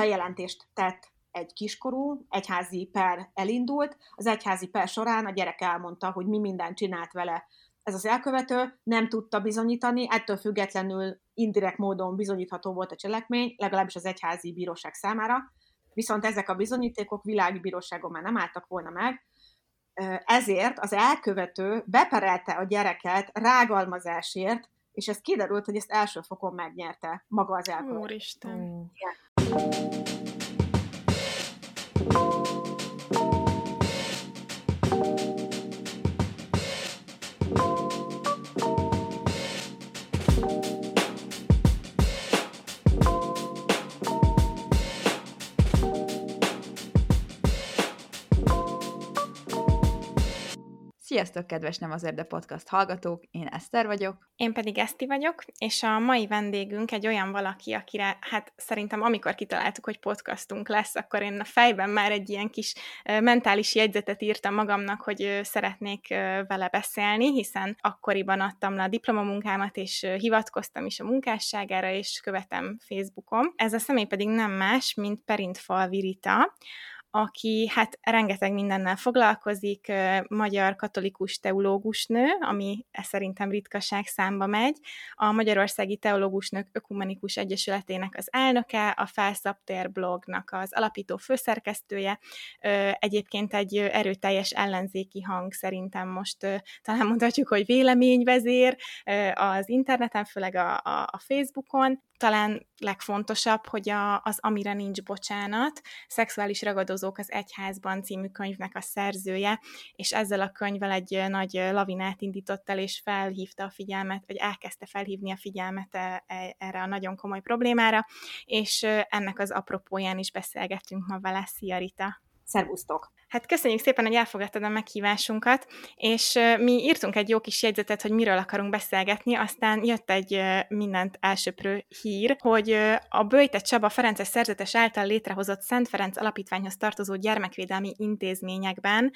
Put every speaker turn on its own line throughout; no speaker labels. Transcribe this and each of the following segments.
bejelentést tett egy kiskorú, egyházi per elindult, az egyházi per során a gyerek elmondta, hogy mi mindent csinált vele. Ez az elkövető, nem tudta bizonyítani, ettől függetlenül indirekt módon bizonyítható volt a cselekmény, legalábbis az egyházi bíróság számára, viszont ezek a bizonyítékok világi bíróságon már nem álltak volna meg, ezért az elkövető beperelte a gyereket rágalmazásért, és ez kiderült, hogy ezt első fokon megnyerte maga az elkövető.
Úristen. Mm.
Sziasztok, kedves Nem azért, de podcast hallgatók! Én Eszter vagyok.
Én pedig Eszti vagyok, és a mai vendégünk egy olyan valaki, akire hát szerintem amikor kitaláltuk, hogy podcastunk lesz, akkor én a fejben már egy ilyen kis mentális jegyzetet írtam magamnak, hogy szeretnék vele beszélni, hiszen akkoriban adtam le a diplomamunkámat, és hivatkoztam is a munkásságára, és követem Facebookon. Ez a személy pedig nem más, mint Perintfal Virita, aki hát rengeteg mindennel foglalkozik, magyar katolikus teológusnő, ami e szerintem ritkaság számba megy, a Magyarországi Teológusnők Ökumenikus Egyesületének az elnöke, a Felszaptér blognak az alapító főszerkesztője, egyébként egy erőteljes ellenzéki hang szerintem most talán mondhatjuk, hogy véleményvezér az interneten, főleg a, a, a Facebookon, talán legfontosabb, hogy a, az Amire nincs bocsánat, szexuális ragadozók az egyházban című könyvnek a szerzője, és ezzel a könyvvel egy nagy lavinát indított el, és felhívta a figyelmet, vagy elkezdte felhívni a figyelmet e, e, erre a nagyon komoly problémára, és ennek az apropóján is beszélgettünk ma vele. Szia Rita!
Szervusztok!
Hát köszönjük szépen, hogy elfogadtad a meghívásunkat, és mi írtunk egy jó kis jegyzetet, hogy miről akarunk beszélgetni, aztán jött egy mindent elsöprő hír, hogy a Böjte Csaba Ferences szerzetes által létrehozott Szent Ferenc Alapítványhoz tartozó gyermekvédelmi intézményekben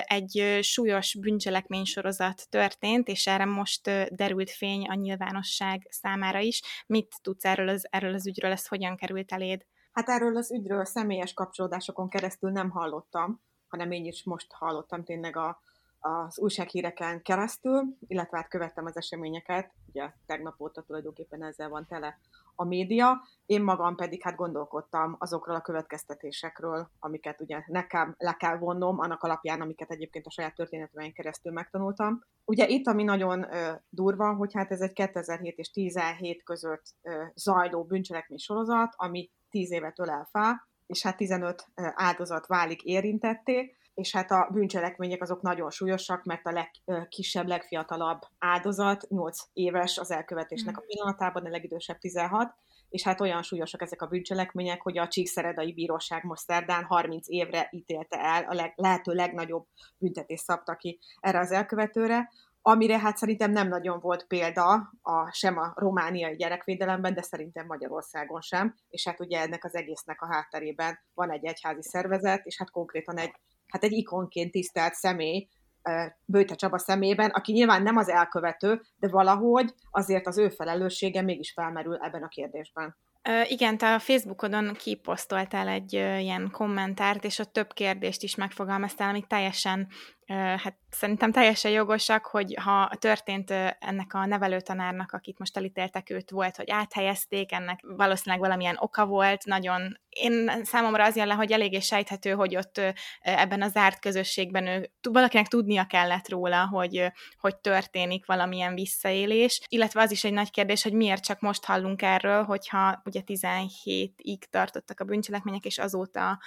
egy súlyos bűncselekmény sorozat történt, és erre most derült fény a nyilvánosság számára is. Mit tudsz erről az, erről az ügyről, ez hogyan került eléd?
Hát erről az ügyről személyes kapcsolódásokon keresztül nem hallottam, hanem én is most hallottam tényleg a, az újsághíreken keresztül, illetve hát követtem az eseményeket, ugye tegnap óta tulajdonképpen ezzel van tele a média, én magam pedig hát gondolkodtam azokról a következtetésekről, amiket ugye nekem le kell vonnom, annak alapján, amiket egyébként a saját történetemen keresztül megtanultam. Ugye itt, ami nagyon ö, durva, hogy hát ez egy 2007 és 2017 között ö, zajló bűncselekmény sorozat, ami 10 évet ölel fel, és hát 15 áldozat válik érintetté, és hát a bűncselekmények azok nagyon súlyosak, mert a legkisebb, legfiatalabb áldozat 8 éves az elkövetésnek a mm. pillanatában, a legidősebb 16, és hát olyan súlyosak ezek a bűncselekmények, hogy a Csíkszeredai Bíróság most szerdán 30 évre ítélte el, a leg, lehető legnagyobb büntetés szabta ki erre az elkövetőre, amire hát szerintem nem nagyon volt példa a, sem a romániai gyerekvédelemben, de szerintem Magyarországon sem, és hát ugye ennek az egésznek a hátterében van egy egyházi szervezet, és hát konkrétan egy, hát egy ikonként tisztelt személy, Bőte Csaba szemében, aki nyilván nem az elkövető, de valahogy azért az ő felelőssége mégis felmerül ebben a kérdésben.
Igen, te a Facebookodon kiposztoltál egy ilyen kommentárt, és ott több kérdést is megfogalmaztál, amik teljesen hát szerintem teljesen jogosak, hogy ha történt ennek a nevelőtanárnak, akit most elítéltek őt volt, hogy áthelyezték, ennek valószínűleg valamilyen oka volt, nagyon én számomra az jön le, hogy eléggé sejthető, hogy ott ebben a zárt közösségben ő, valakinek tudnia kellett róla, hogy, hogy történik valamilyen visszaélés, illetve az is egy nagy kérdés, hogy miért csak most hallunk erről, hogyha ugye 17-ig tartottak a bűncselekmények, és azóta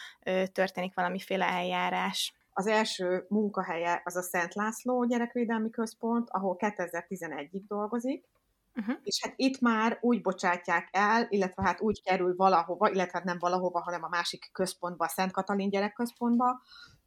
történik valamiféle eljárás.
Az első munkahelye az a Szent László Gyerekvédelmi Központ, ahol 2011-ig dolgozik, Uh-huh. És hát itt már úgy bocsátják el, illetve hát úgy kerül valahova, illetve hát nem valahova, hanem a másik központba, a Szent Katalin gyerekközpontba,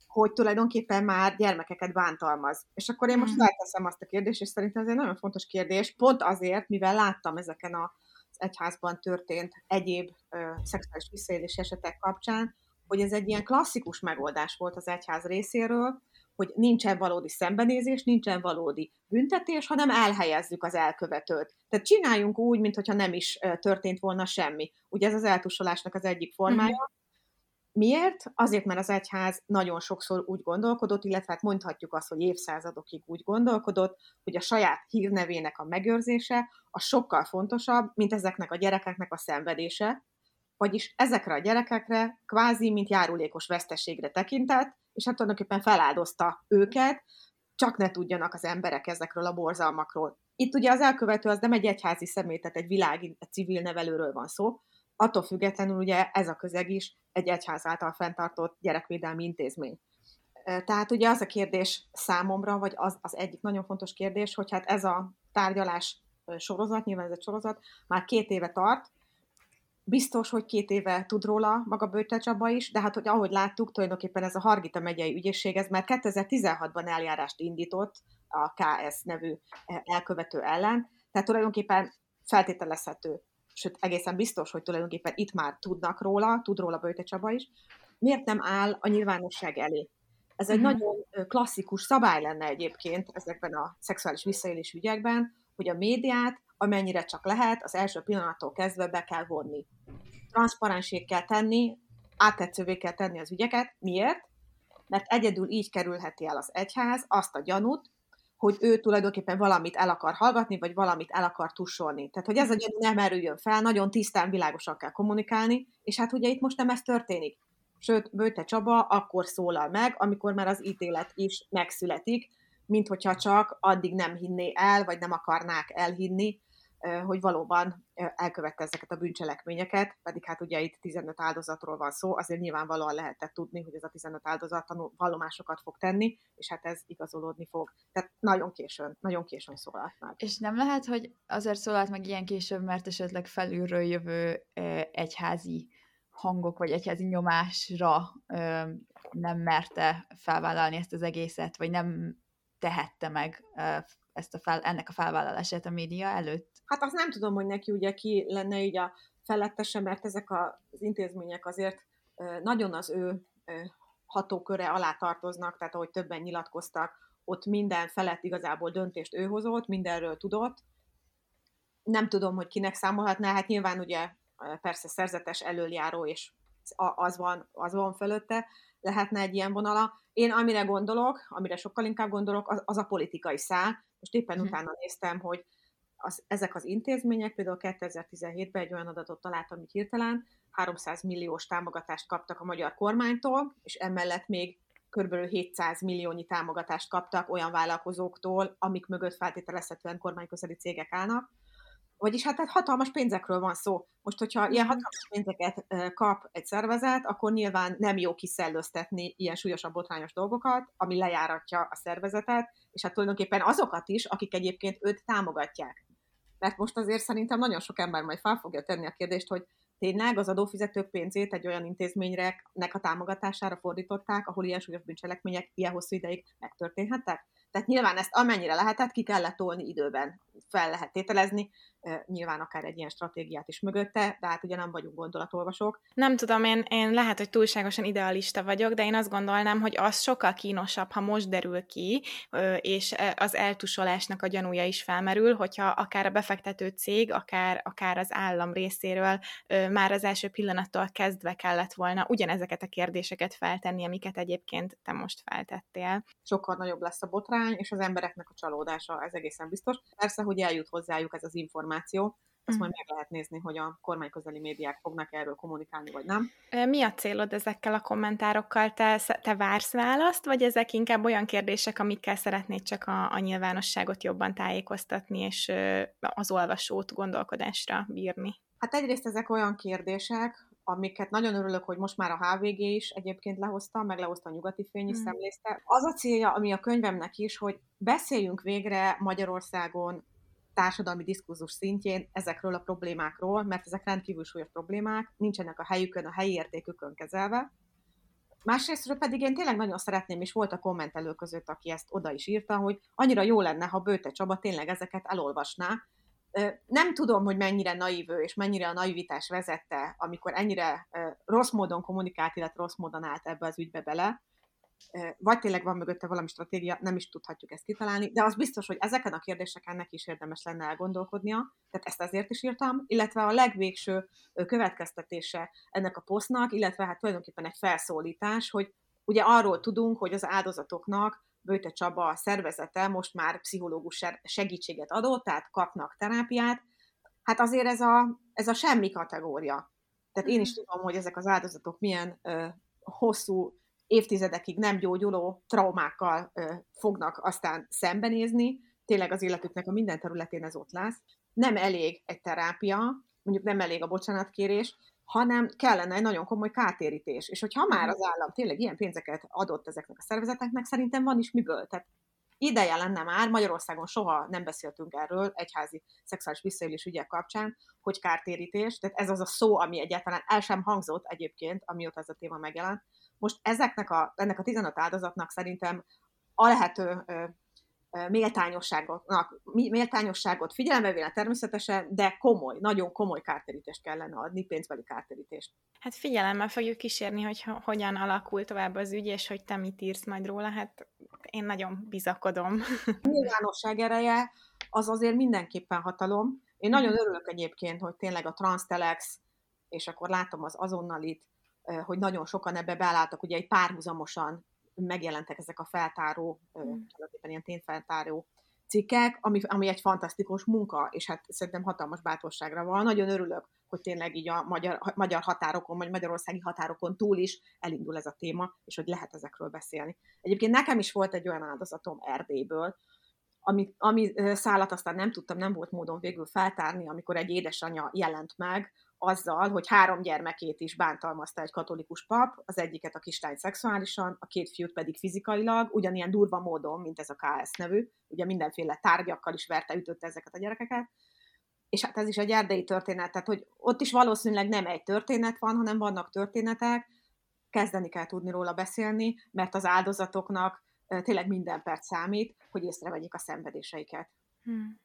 hogy tulajdonképpen már gyermekeket bántalmaz. És akkor én most uh-huh. felteszem azt a kérdést, és szerintem ez egy nagyon fontos kérdés, pont azért, mivel láttam ezeken az egyházban történt egyéb ö, szexuális visszaélés esetek kapcsán, hogy ez egy ilyen klasszikus megoldás volt az egyház részéről, hogy nincsen valódi szembenézés, nincsen valódi büntetés, hanem elhelyezzük az elkövetőt. Tehát csináljunk úgy, mintha nem is történt volna semmi. Ugye ez az eltusolásnak az egyik formája. Uh-huh. Miért? Azért, mert az egyház nagyon sokszor úgy gondolkodott, illetve hát mondhatjuk azt, hogy évszázadokig úgy gondolkodott, hogy a saját hírnevének a megőrzése a sokkal fontosabb, mint ezeknek a gyerekeknek a szenvedése, vagyis ezekre a gyerekekre kvázi, mint járulékos veszteségre tekintett, és hát tulajdonképpen feláldozta őket, csak ne tudjanak az emberek ezekről a borzalmakról. Itt ugye az elkövető az nem egy egyházi személy, tehát egy világi egy civil nevelőről van szó, attól függetlenül ugye ez a közeg is egy egyház által fenntartott gyerekvédelmi intézmény. Tehát ugye az a kérdés számomra, vagy az, az egyik nagyon fontos kérdés, hogy hát ez a tárgyalás sorozat, nyilván ez egy sorozat, már két éve tart, biztos, hogy két éve tud róla maga Bőte Csaba is, de hát, hogy ahogy láttuk, tulajdonképpen ez a Hargita megyei ügyészség, ez már 2016-ban eljárást indított a KS nevű elkövető ellen, tehát tulajdonképpen feltételezhető, sőt egészen biztos, hogy tulajdonképpen itt már tudnak róla, tud róla Bőte Csaba is, miért nem áll a nyilvánosság elé? Ez egy uh-huh. nagyon klasszikus szabály lenne egyébként ezekben a szexuális visszaélés ügyekben, hogy a médiát amennyire csak lehet, az első pillanattól kezdve be kell vonni. Transzparensé kell tenni, áttetszővé kell tenni az ügyeket. Miért? Mert egyedül így kerülheti el az egyház azt a gyanút, hogy ő tulajdonképpen valamit el akar hallgatni, vagy valamit el akar tussolni. Tehát, hogy ez a gyanú nem erüljön fel, nagyon tisztán, világosan kell kommunikálni, és hát ugye itt most nem ez történik. Sőt, Bőte Csaba akkor szólal meg, amikor már az ítélet is megszületik, mint hogyha csak addig nem hinné el, vagy nem akarnák elhinni, hogy valóban elkövette ezeket a bűncselekményeket, pedig hát ugye itt 15 áldozatról van szó, azért nyilvánvalóan lehetett tudni, hogy ez a 15 áldozat vallomásokat fog tenni, és hát ez igazolódni fog. Tehát nagyon későn, nagyon későn szólalt meg.
És nem lehet, hogy azért szólalt meg ilyen később, mert esetleg felülről jövő egyházi hangok, vagy egyházi nyomásra nem merte felvállalni ezt az egészet, vagy nem tehette meg ezt a fel, ennek a felvállalását a média előtt?
Hát azt nem tudom, hogy neki ugye ki lenne így a felettese, mert ezek az intézmények azért nagyon az ő hatóköre alá tartoznak, tehát ahogy többen nyilatkoztak, ott minden felett igazából döntést ő hozott, mindenről tudott. Nem tudom, hogy kinek számolhatná, hát nyilván ugye persze szerzetes előjáró, és az van, az van fölötte, lehetne egy ilyen vonala. Én amire gondolok, amire sokkal inkább gondolok, az, az a politikai szál. Most éppen uh-huh. utána néztem, hogy az, ezek az intézmények, például 2017-ben egy olyan adatot találtam, hogy hirtelen 300 milliós támogatást kaptak a magyar kormánytól, és emellett még kb. 700 milliónyi támogatást kaptak olyan vállalkozóktól, amik mögött feltételezhetően kormányközeli cégek állnak. Vagyis hát tehát hatalmas pénzekről van szó. Most, hogyha ilyen hatalmas pénzeket kap egy szervezet, akkor nyilván nem jó kiszellőztetni ilyen súlyosabb, botrányos dolgokat, ami lejáratja a szervezetet, és hát tulajdonképpen azokat is, akik egyébként őt támogatják. Mert most azért szerintem nagyon sok ember majd fel fogja tenni a kérdést, hogy tényleg az adófizetők pénzét egy olyan intézményre nek a támogatására fordították, ahol ilyen súlyos bűncselekmények ilyen hosszú ideig megtörténhettek? Tehát nyilván ezt amennyire lehetett, ki kellett tolni időben, fel lehet tételezni, nyilván akár egy ilyen stratégiát is mögötte, de hát ugye nem vagyunk gondolatolvasók.
Nem tudom, én, én lehet, hogy túlságosan idealista vagyok, de én azt gondolnám, hogy az sokkal kínosabb, ha most derül ki, és az eltusolásnak a gyanúja is felmerül, hogyha akár a befektető cég, akár, akár az állam részéről már az első pillanattól kezdve kellett volna ugyanezeket a kérdéseket feltenni, amiket egyébként te most feltettél.
Sokkal nagyobb lesz a botrány, és az embereknek a csalódása, ez egészen biztos. Persze, hogy eljut hozzájuk ez az információ, azt majd mhm. meg lehet nézni, hogy a kormányközeli médiák fognak erről kommunikálni, vagy nem.
Mi a célod ezekkel a kommentárokkal? Te, te vársz választ, vagy ezek inkább olyan kérdések, amikkel szeretnéd csak a, a nyilvánosságot jobban tájékoztatni, és az olvasót gondolkodásra bírni?
Hát egyrészt ezek olyan kérdések, amiket nagyon örülök, hogy most már a HVG is egyébként lehozta, meg lehozta a nyugati fény is mm. szemlézte. Az a célja, ami a könyvemnek is, hogy beszéljünk végre Magyarországon társadalmi diskurzus szintjén ezekről a problémákról, mert ezek rendkívül súlyos problémák, nincsenek a helyükön, a helyi értékükön kezelve. Másrésztről pedig én tényleg nagyon szeretném, és volt a kommentelő között, aki ezt oda is írta, hogy annyira jó lenne, ha Bőte Csaba tényleg ezeket elolvasná. Nem tudom, hogy mennyire naív és mennyire a naivitás vezette, amikor ennyire rossz módon kommunikált, illetve rossz módon állt ebbe az ügybe bele, vagy tényleg van mögötte valami stratégia, nem is tudhatjuk ezt kitalálni, de az biztos, hogy ezeken a kérdéseken neki is érdemes lenne elgondolkodnia, tehát ezt azért is írtam, illetve a legvégső következtetése ennek a posztnak, illetve hát tulajdonképpen egy felszólítás, hogy ugye arról tudunk, hogy az áldozatoknak Böjte Csaba szervezete most már pszichológus segítséget adott, tehát kapnak terápiát, hát azért ez a, ez a semmi kategória. Tehát én is mhm. tudom, hogy ezek az áldozatok milyen ö, hosszú évtizedekig nem gyógyuló traumákkal ö, fognak aztán szembenézni, tényleg az életüknek a minden területén ez ott lesz. Nem elég egy terápia, mondjuk nem elég a bocsánatkérés, hanem kellene egy nagyon komoly kártérítés. És hogyha már az állam tényleg ilyen pénzeket adott ezeknek a szervezeteknek, szerintem van is miből. Tehát ideje lenne már, Magyarországon soha nem beszéltünk erről egyházi szexuális visszaélés ügyek kapcsán, hogy kártérítés, tehát ez az a szó, ami egyáltalán el sem hangzott egyébként, amióta ez a téma megjelent. Most ezeknek a, ennek a 15 áldozatnak szerintem a lehető méltányosságotnak, méltányosságot figyelembe véve természetesen, de komoly, nagyon komoly kártérítést kellene adni, pénzbeli kártérítést.
Hát figyelemmel fogjuk kísérni, hogy hogyan alakul tovább az ügy, és hogy te mit írsz majd róla, hát én nagyon bizakodom.
Nyilvánosság ereje az azért mindenképpen hatalom. Én nagyon mhm. örülök egyébként, hogy tényleg a Transtelex, és akkor látom az azonnalit, hogy nagyon sokan ebbe beálltak, ugye egy párhuzamosan megjelentek ezek a feltáró, mm. tulajdonképpen ilyen tényfeltáró cikkek, ami, ami egy fantasztikus munka, és hát szerintem hatalmas bátorságra van. Nagyon örülök, hogy tényleg így a magyar, magyar határokon, vagy magyarországi határokon túl is elindul ez a téma, és hogy lehet ezekről beszélni. Egyébként nekem is volt egy olyan áldozatom Erdélyből, ami, ami szállat aztán nem tudtam, nem volt módon végül feltárni, amikor egy édesanyja jelent meg, azzal, hogy három gyermekét is bántalmazta egy katolikus pap, az egyiket a kislány szexuálisan, a két fiút pedig fizikailag, ugyanilyen durva módon, mint ez a KS nevű, ugye mindenféle tárgyakkal is verte, ütötte ezeket a gyerekeket, és hát ez is egy erdei történet, tehát hogy ott is valószínűleg nem egy történet van, hanem vannak történetek, kezdeni kell tudni róla beszélni, mert az áldozatoknak tényleg minden perc számít, hogy észrevegyék a szenvedéseiket. Hmm.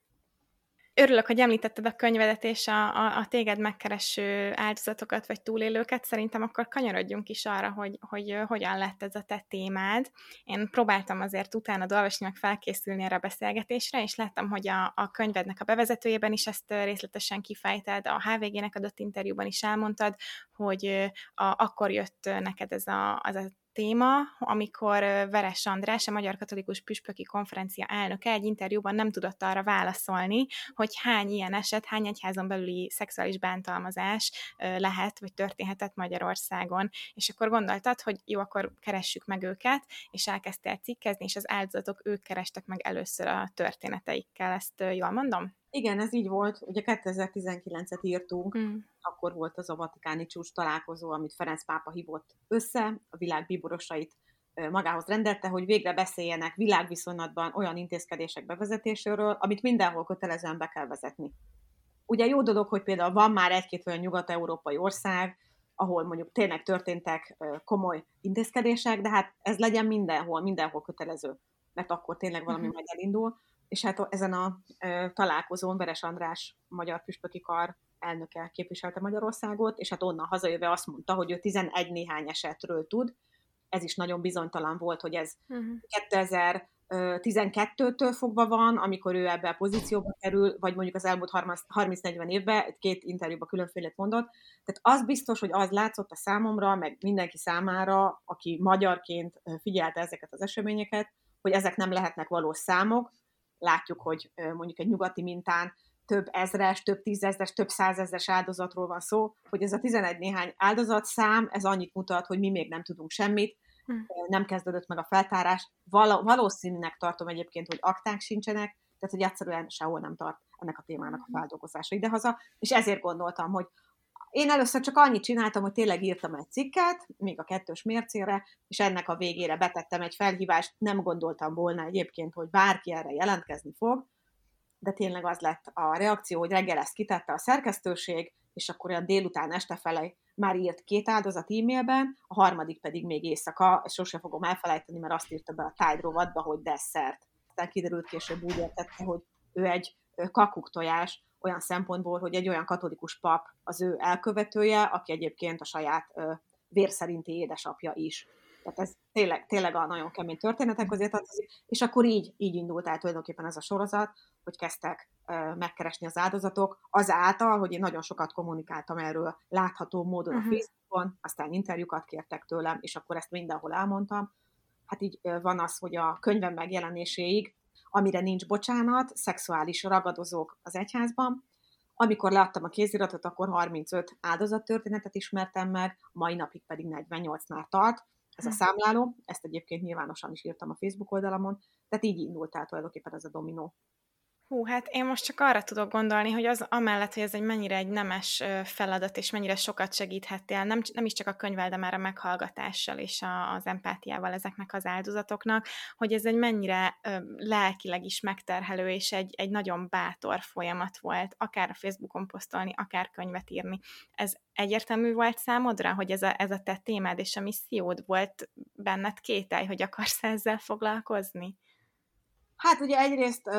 Örülök, hogy említetted a könyvedet és a, a, a téged megkereső áldozatokat vagy túlélőket. Szerintem akkor kanyarodjunk is arra, hogy, hogy hogyan lett ez a te témád. Én próbáltam azért utána olvasni, meg felkészülni erre a beszélgetésre, és láttam, hogy a, a könyvednek a bevezetőjében is ezt részletesen kifejted, a HVG-nek adott interjúban is elmondtad, hogy a, akkor jött neked ez a, az a téma, amikor Veres András, a Magyar Katolikus Püspöki Konferencia elnöke egy interjúban nem tudott arra válaszolni, hogy hány ilyen eset, hány egyházon belüli szexuális bántalmazás lehet, vagy történhetett Magyarországon. És akkor gondoltad, hogy jó, akkor keressük meg őket, és elkezdtél cikkezni, és az áldozatok ők kerestek meg először a történeteikkel. Ezt jól mondom?
Igen, ez így volt. Ugye 2019-et írtunk, mm. akkor volt az a vatikáni csúcs találkozó, amit Ferenc pápa hívott össze, a világ bíborosait magához rendelte, hogy végre beszéljenek világviszonylatban olyan intézkedések bevezetéséről, amit mindenhol kötelezően be kell vezetni. Ugye jó dolog, hogy például van már egy-két olyan nyugat-európai ország, ahol mondjuk tényleg történtek komoly intézkedések, de hát ez legyen mindenhol, mindenhol kötelező, mert akkor tényleg valami mm-hmm. majd elindul és hát ezen a találkozón Veres András magyar püspöki kar elnöke képviselte Magyarországot, és hát onnan hazajöve azt mondta, hogy ő 11 néhány esetről tud. Ez is nagyon bizonytalan volt, hogy ez uh-huh. 2012-től fogva van, amikor ő ebbe a pozícióba kerül, vagy mondjuk az elmúlt 30-40 évben, egy két interjúban különféle mondott. Tehát az biztos, hogy az látszott a számomra, meg mindenki számára, aki magyarként figyelte ezeket az eseményeket, hogy ezek nem lehetnek valós számok, látjuk, hogy mondjuk egy nyugati mintán több ezres, több tízezres, több százezres áldozatról van szó, hogy ez a 11 néhány áldozat szám, ez annyit mutat, hogy mi még nem tudunk semmit, hm. nem kezdődött meg a feltárás. Val- valószínűnek tartom egyébként, hogy akták sincsenek, tehát hogy egyszerűen sehol nem tart ennek a témának a feldolgozása idehaza, és ezért gondoltam, hogy én először csak annyit csináltam, hogy tényleg írtam egy cikket, még a kettős mércére, és ennek a végére betettem egy felhívást, nem gondoltam volna egyébként, hogy bárki erre jelentkezni fog, de tényleg az lett a reakció, hogy reggel ezt kitette a szerkesztőség, és akkor olyan délután este felé már írt két áldozat e-mailben, a harmadik pedig még éjszaka, és sose fogom elfelejteni, mert azt írta be a Tide rovatba, hogy desszert. Aztán kiderült később úgy értette, hogy ő egy kakuktojás, olyan szempontból, hogy egy olyan katolikus pap az ő elkövetője, aki egyébként a saját ö, vérszerinti édesapja is. Tehát ez tényleg, tényleg a nagyon kemény történetek közé tartozik, és akkor így, így indult el tulajdonképpen ez a sorozat, hogy kezdtek megkeresni az áldozatok, azáltal, hogy én nagyon sokat kommunikáltam erről látható módon uh-huh. a Facebookon, aztán interjúkat kértek tőlem, és akkor ezt mindenhol elmondtam. Hát így van az, hogy a könyvem megjelenéséig, amire nincs bocsánat, szexuális ragadozók az egyházban, amikor láttam a kéziratot, akkor 35 áldozattörténetet ismertem meg, mai napig pedig 48-nál tart. Ez a hm. számláló, ezt egyébként nyilvánosan is írtam a Facebook oldalamon, tehát így indult el tulajdonképpen ez a dominó
Hú, hát én most csak arra tudok gondolni, hogy az amellett, hogy ez egy mennyire egy nemes feladat, és mennyire sokat segíthettél, nem, nem is csak a könyvvel, de már a meghallgatással és a, az empátiával ezeknek az áldozatoknak, hogy ez egy mennyire ö, lelkileg is megterhelő, és egy, egy nagyon bátor folyamat volt, akár a Facebookon posztolni, akár könyvet írni. Ez egyértelmű volt számodra, hogy ez a, ez a te témád és a missziód volt benned kételj, hogy akarsz ezzel foglalkozni?
Hát ugye egyrészt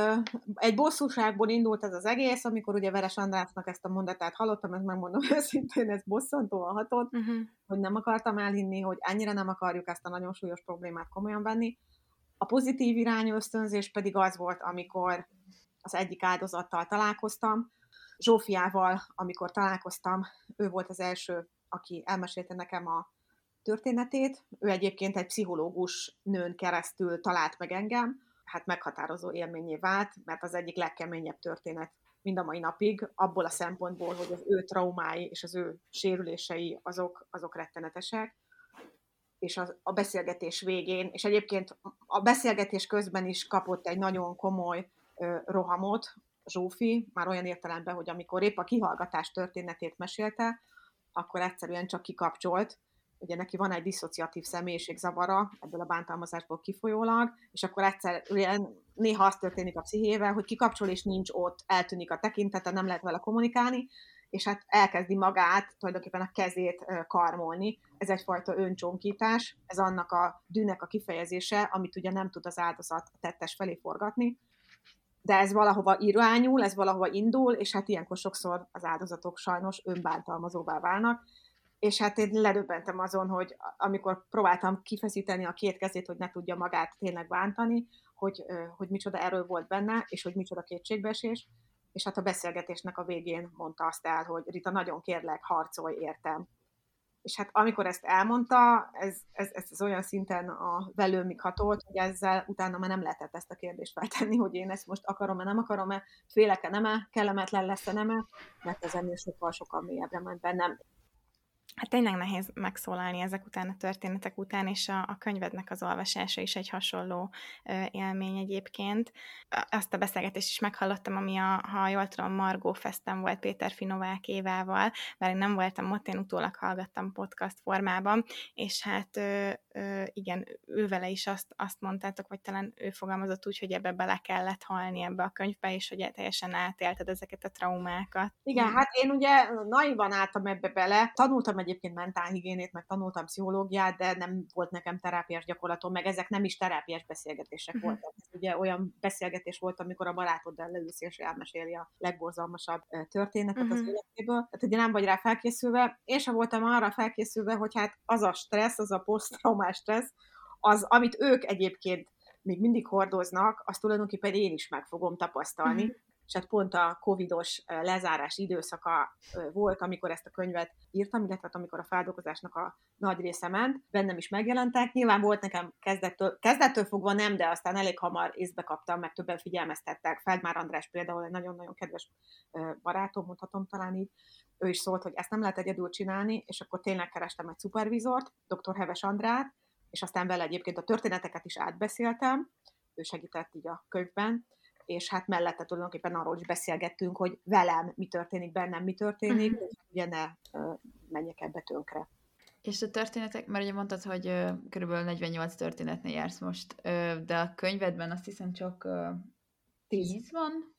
egy bosszúságból indult ez az egész, amikor ugye Veres Andrásnak ezt a mondatát hallottam, ezt megmondom őszintén, ez bosszantóan hatott, uh-huh. hogy nem akartam elhinni, hogy ennyire nem akarjuk ezt a nagyon súlyos problémát komolyan venni. A pozitív irányú ösztönzés pedig az volt, amikor az egyik áldozattal találkoztam, Zsófiával, amikor találkoztam, ő volt az első, aki elmesélte nekem a történetét. Ő egyébként egy pszichológus nőn keresztül talált meg engem, hát meghatározó élményé vált, mert az egyik legkeményebb történet mind a mai napig, abból a szempontból, hogy az ő traumái és az ő sérülései azok, azok rettenetesek, és a, a beszélgetés végén, és egyébként a beszélgetés közben is kapott egy nagyon komoly ö, rohamot Zsófi, már olyan értelemben, hogy amikor épp a kihallgatás történetét mesélte, akkor egyszerűen csak kikapcsolt, ugye neki van egy diszociatív személyiségzavara ebből a bántalmazásból kifolyólag, és akkor egyszerűen néha az történik a pszichével, hogy kikapcsol és nincs ott, eltűnik a tekintete, nem lehet vele kommunikálni, és hát elkezdi magát, tulajdonképpen a kezét karmolni. Ez egyfajta öncsonkítás, ez annak a dűnek a kifejezése, amit ugye nem tud az áldozat tettes felé forgatni, de ez valahova irányul, ez valahova indul, és hát ilyenkor sokszor az áldozatok sajnos önbántalmazóvá válnak, és hát én ledöbbentem azon, hogy amikor próbáltam kifeszíteni a két kezét, hogy ne tudja magát tényleg bántani, hogy, hogy micsoda erő volt benne, és hogy micsoda kétségbeesés, és hát a beszélgetésnek a végén mondta azt el, hogy Rita, nagyon kérlek, harcolj értem. És hát amikor ezt elmondta, ez, ez, ez, ez olyan szinten a velőmig hatolt, hogy ezzel utána már nem lehetett ezt a kérdést feltenni, hogy én ezt most akarom-e, nem akarom-e, félek-e, nem-e, kellemetlen lesz-e, nem-e, mert ez ennél sokkal-sokkal mélyebbre ment bennem
hát tényleg nehéz megszólalni ezek után a történetek után, és a, a könyvednek az olvasása is egy hasonló ö, élmény egyébként. Azt a beszélgetést is meghallottam, ami a, ha jól tudom, Margó Festen volt Péter Finovák Évával, mert én nem voltam ott, én utólag hallgattam podcast formában, és hát ö, ö, igen, ővele is azt, azt mondtátok, vagy talán ő fogalmazott úgy, hogy ebbe bele kellett halni ebbe a könyvbe, és hogy teljesen átélted ezeket a traumákat.
Igen, hát én ugye naivan álltam ebbe bele, tanultam egyébként mentálhigiénét, meg tanultam pszichológiát, de nem volt nekem terápiás gyakorlatom, meg ezek nem is terápiás beszélgetések uh-huh. voltak. Ez ugye olyan beszélgetés volt, amikor a barátoddal leülsz és elmeséli a legborzalmasabb történetet uh-huh. az életéből. Tehát ugye nem vagy rá felkészülve. Én sem voltam arra felkészülve, hogy hát az a stressz, az a posztraumás stressz, az, amit ők egyébként még mindig hordoznak, azt tulajdonképpen én is meg fogom tapasztalni. És hát pont a covidos lezárás időszaka volt, amikor ezt a könyvet írtam, illetve hát amikor a feldolgozásnak a nagy része ment, bennem is megjelentek. Nyilván volt nekem kezdettől, kezdettől fogva nem, de aztán elég hamar észbe kaptam, meg többen figyelmeztettek. Feldmár András például egy nagyon-nagyon kedves barátom, mondhatom talán így, ő is szólt, hogy ezt nem lehet egyedül csinálni, és akkor tényleg kerestem egy szupervizort, dr. Heves Andrát, és aztán vele egyébként a történeteket is átbeszéltem, ő segített így a könyvben, és hát mellette tulajdonképpen arról is beszélgettünk, hogy velem mi történik, bennem mi történik, uh-huh. hogy ugye ne menjek ebbe tönkre.
És a történetek, mert ugye mondtad, hogy kb. 48 történetnél jársz most, de a könyvedben azt hiszem csak uh, 10 van?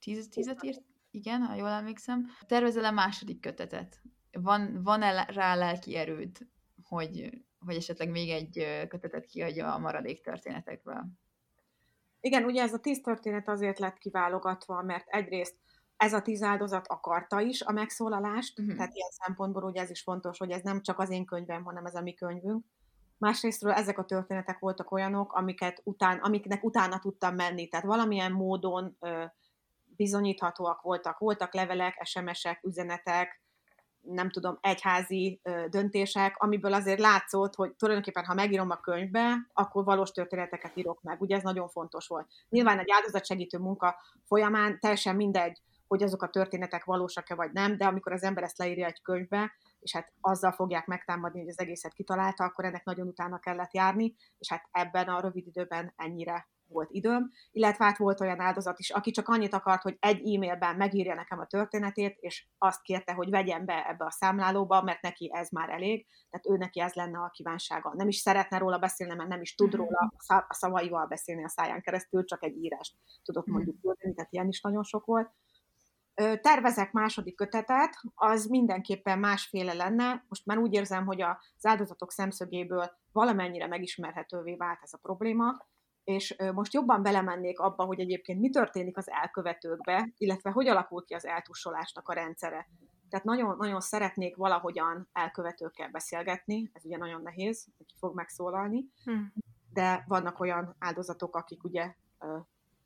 10 tízet írt? Igen, ha jól emlékszem. Tervezel a második kötetet? Van, van-e rá lelki erőd, hogy, hogy esetleg még egy kötetet kiadja a maradék történetekből?
Igen, ugye ez a tíz történet azért lett kiválogatva, mert egyrészt ez a tíz áldozat akarta is a megszólalást, uh-huh. tehát ilyen szempontból ugye ez is fontos, hogy ez nem csak az én könyvem, hanem ez a mi könyvünk, Másrésztről ezek a történetek voltak olyanok, amiket után, amiknek utána tudtam menni, tehát valamilyen módon ö, bizonyíthatóak voltak. Voltak levelek, SMS-ek, üzenetek, nem tudom, egyházi döntések, amiből azért látszott, hogy tulajdonképpen, ha megírom a könyvbe, akkor valós történeteket írok meg. Ugye ez nagyon fontos volt. Nyilván egy áldozatsegítő munka folyamán teljesen mindegy, hogy azok a történetek valósak-e vagy nem, de amikor az ember ezt leírja egy könyvbe, és hát azzal fogják megtámadni, hogy az egészet kitalálta, akkor ennek nagyon utána kellett járni, és hát ebben a rövid időben ennyire volt időm, illetve hát volt olyan áldozat is, aki csak annyit akart, hogy egy e-mailben megírja nekem a történetét, és azt kérte, hogy vegyem be ebbe a számlálóba, mert neki ez már elég, tehát ő neki ez lenne a kívánsága. Nem is szeretne róla beszélni, mert nem is tud mhm. róla a szavaival beszélni a száján keresztül, csak egy írást tudott mhm. mondjuk küldeni, tehát ilyen is nagyon sok volt. Tervezek második kötetet, az mindenképpen másféle lenne. Most már úgy érzem, hogy az áldozatok szemszögéből valamennyire megismerhetővé vált ez a probléma, és most jobban belemennék abba, hogy egyébként mi történik az elkövetőkbe, illetve hogy alakul ki az eltussolásnak a rendszere. Tehát nagyon, nagyon szeretnék valahogyan elkövetőkkel beszélgetni, ez ugye nagyon nehéz, ki fog megszólalni, hmm. de vannak olyan áldozatok, akik ugye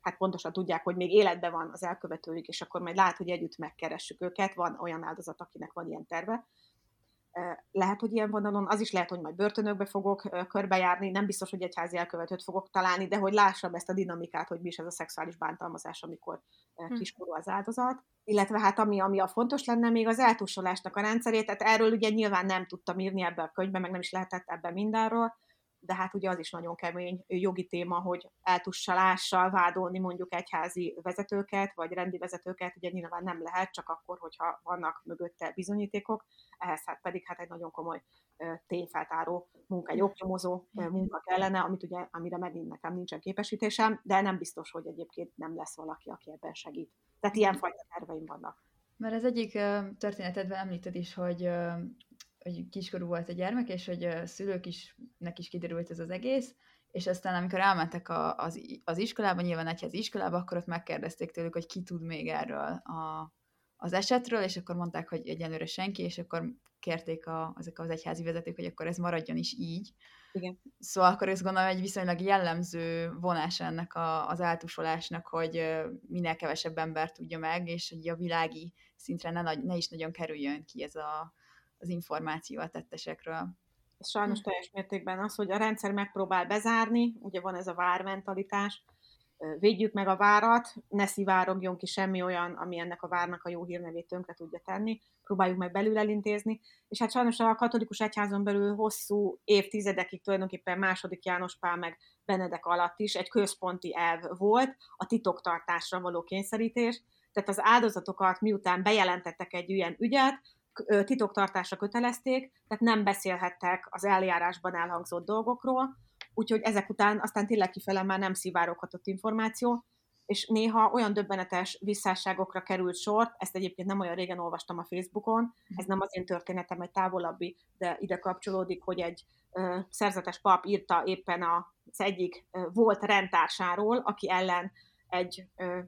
hát pontosan tudják, hogy még életben van az elkövetőjük, és akkor majd lát, hogy együtt megkeressük őket. Van olyan áldozat, akinek van ilyen terve. Lehet, hogy ilyen vonalon, az is lehet, hogy majd börtönökbe fogok körbejárni, nem biztos, hogy egy házi elkövetőt fogok találni, de hogy lássam ezt a dinamikát, hogy mi is ez a szexuális bántalmazás, amikor hm. kiskorú az áldozat. Illetve hát ami, ami a fontos lenne, még az eltussolásnak a rendszerét, tehát erről ugye nyilván nem tudtam írni ebbe a könyvbe, meg nem is lehetett ebbe mindenről, de hát ugye az is nagyon kemény jogi téma, hogy eltussalással vádolni mondjuk egyházi vezetőket, vagy rendi vezetőket, ugye nyilván nem lehet, csak akkor, hogyha vannak mögötte bizonyítékok, ehhez hát pedig hát egy nagyon komoly tényfeltáró munka, egy oknyomozó munka kellene, amit ugye, amire megint nekem nincsen képesítésem, de nem biztos, hogy egyébként nem lesz valaki, aki ebben segít. Tehát ilyenfajta terveim vannak.
Mert az egyik történetedben említed is, hogy hogy kiskorú volt a gyermek, és hogy a szülők is, nek is kiderült ez az egész, és aztán amikor elmentek a, az, az iskolába, nyilván egyház iskolába, akkor ott megkérdezték tőlük, hogy ki tud még erről a, az esetről, és akkor mondták, hogy egyenlőre senki, és akkor kérték a, azok az egyházi vezetők, hogy akkor ez maradjon is így.
Igen.
Szóval akkor ezt gondolom egy viszonylag jellemző vonás ennek a, az áltusolásnak, hogy minél kevesebb ember tudja meg, és hogy a világi szintre ne, ne is nagyon kerüljön ki ez a, az információ a tettesekről.
Ez sajnos hm. teljes mértékben az, hogy a rendszer megpróbál bezárni, ugye van ez a vármentalitás, védjük meg a várat, ne szivárogjon ki semmi olyan, ami ennek a várnak a jó hírnevét tönkre tudja tenni, próbáljuk meg belül elintézni, és hát sajnos a katolikus egyházon belül hosszú évtizedekig tulajdonképpen második János Pál meg Benedek alatt is egy központi elv volt, a titoktartásra való kényszerítés, tehát az áldozatokat miután bejelentettek egy ilyen ügyet, titoktartásra kötelezték, tehát nem beszélhettek az eljárásban elhangzott dolgokról, úgyhogy ezek után aztán tényleg kifele már nem szivároghatott információ, és néha olyan döbbenetes visszásságokra került sor, ezt egyébként nem olyan régen olvastam a Facebookon, ez nem az én történetem, egy távolabbi, de ide kapcsolódik, hogy egy ö, szerzetes pap írta éppen az egyik ö, volt rendtársáról, aki ellen egy ö,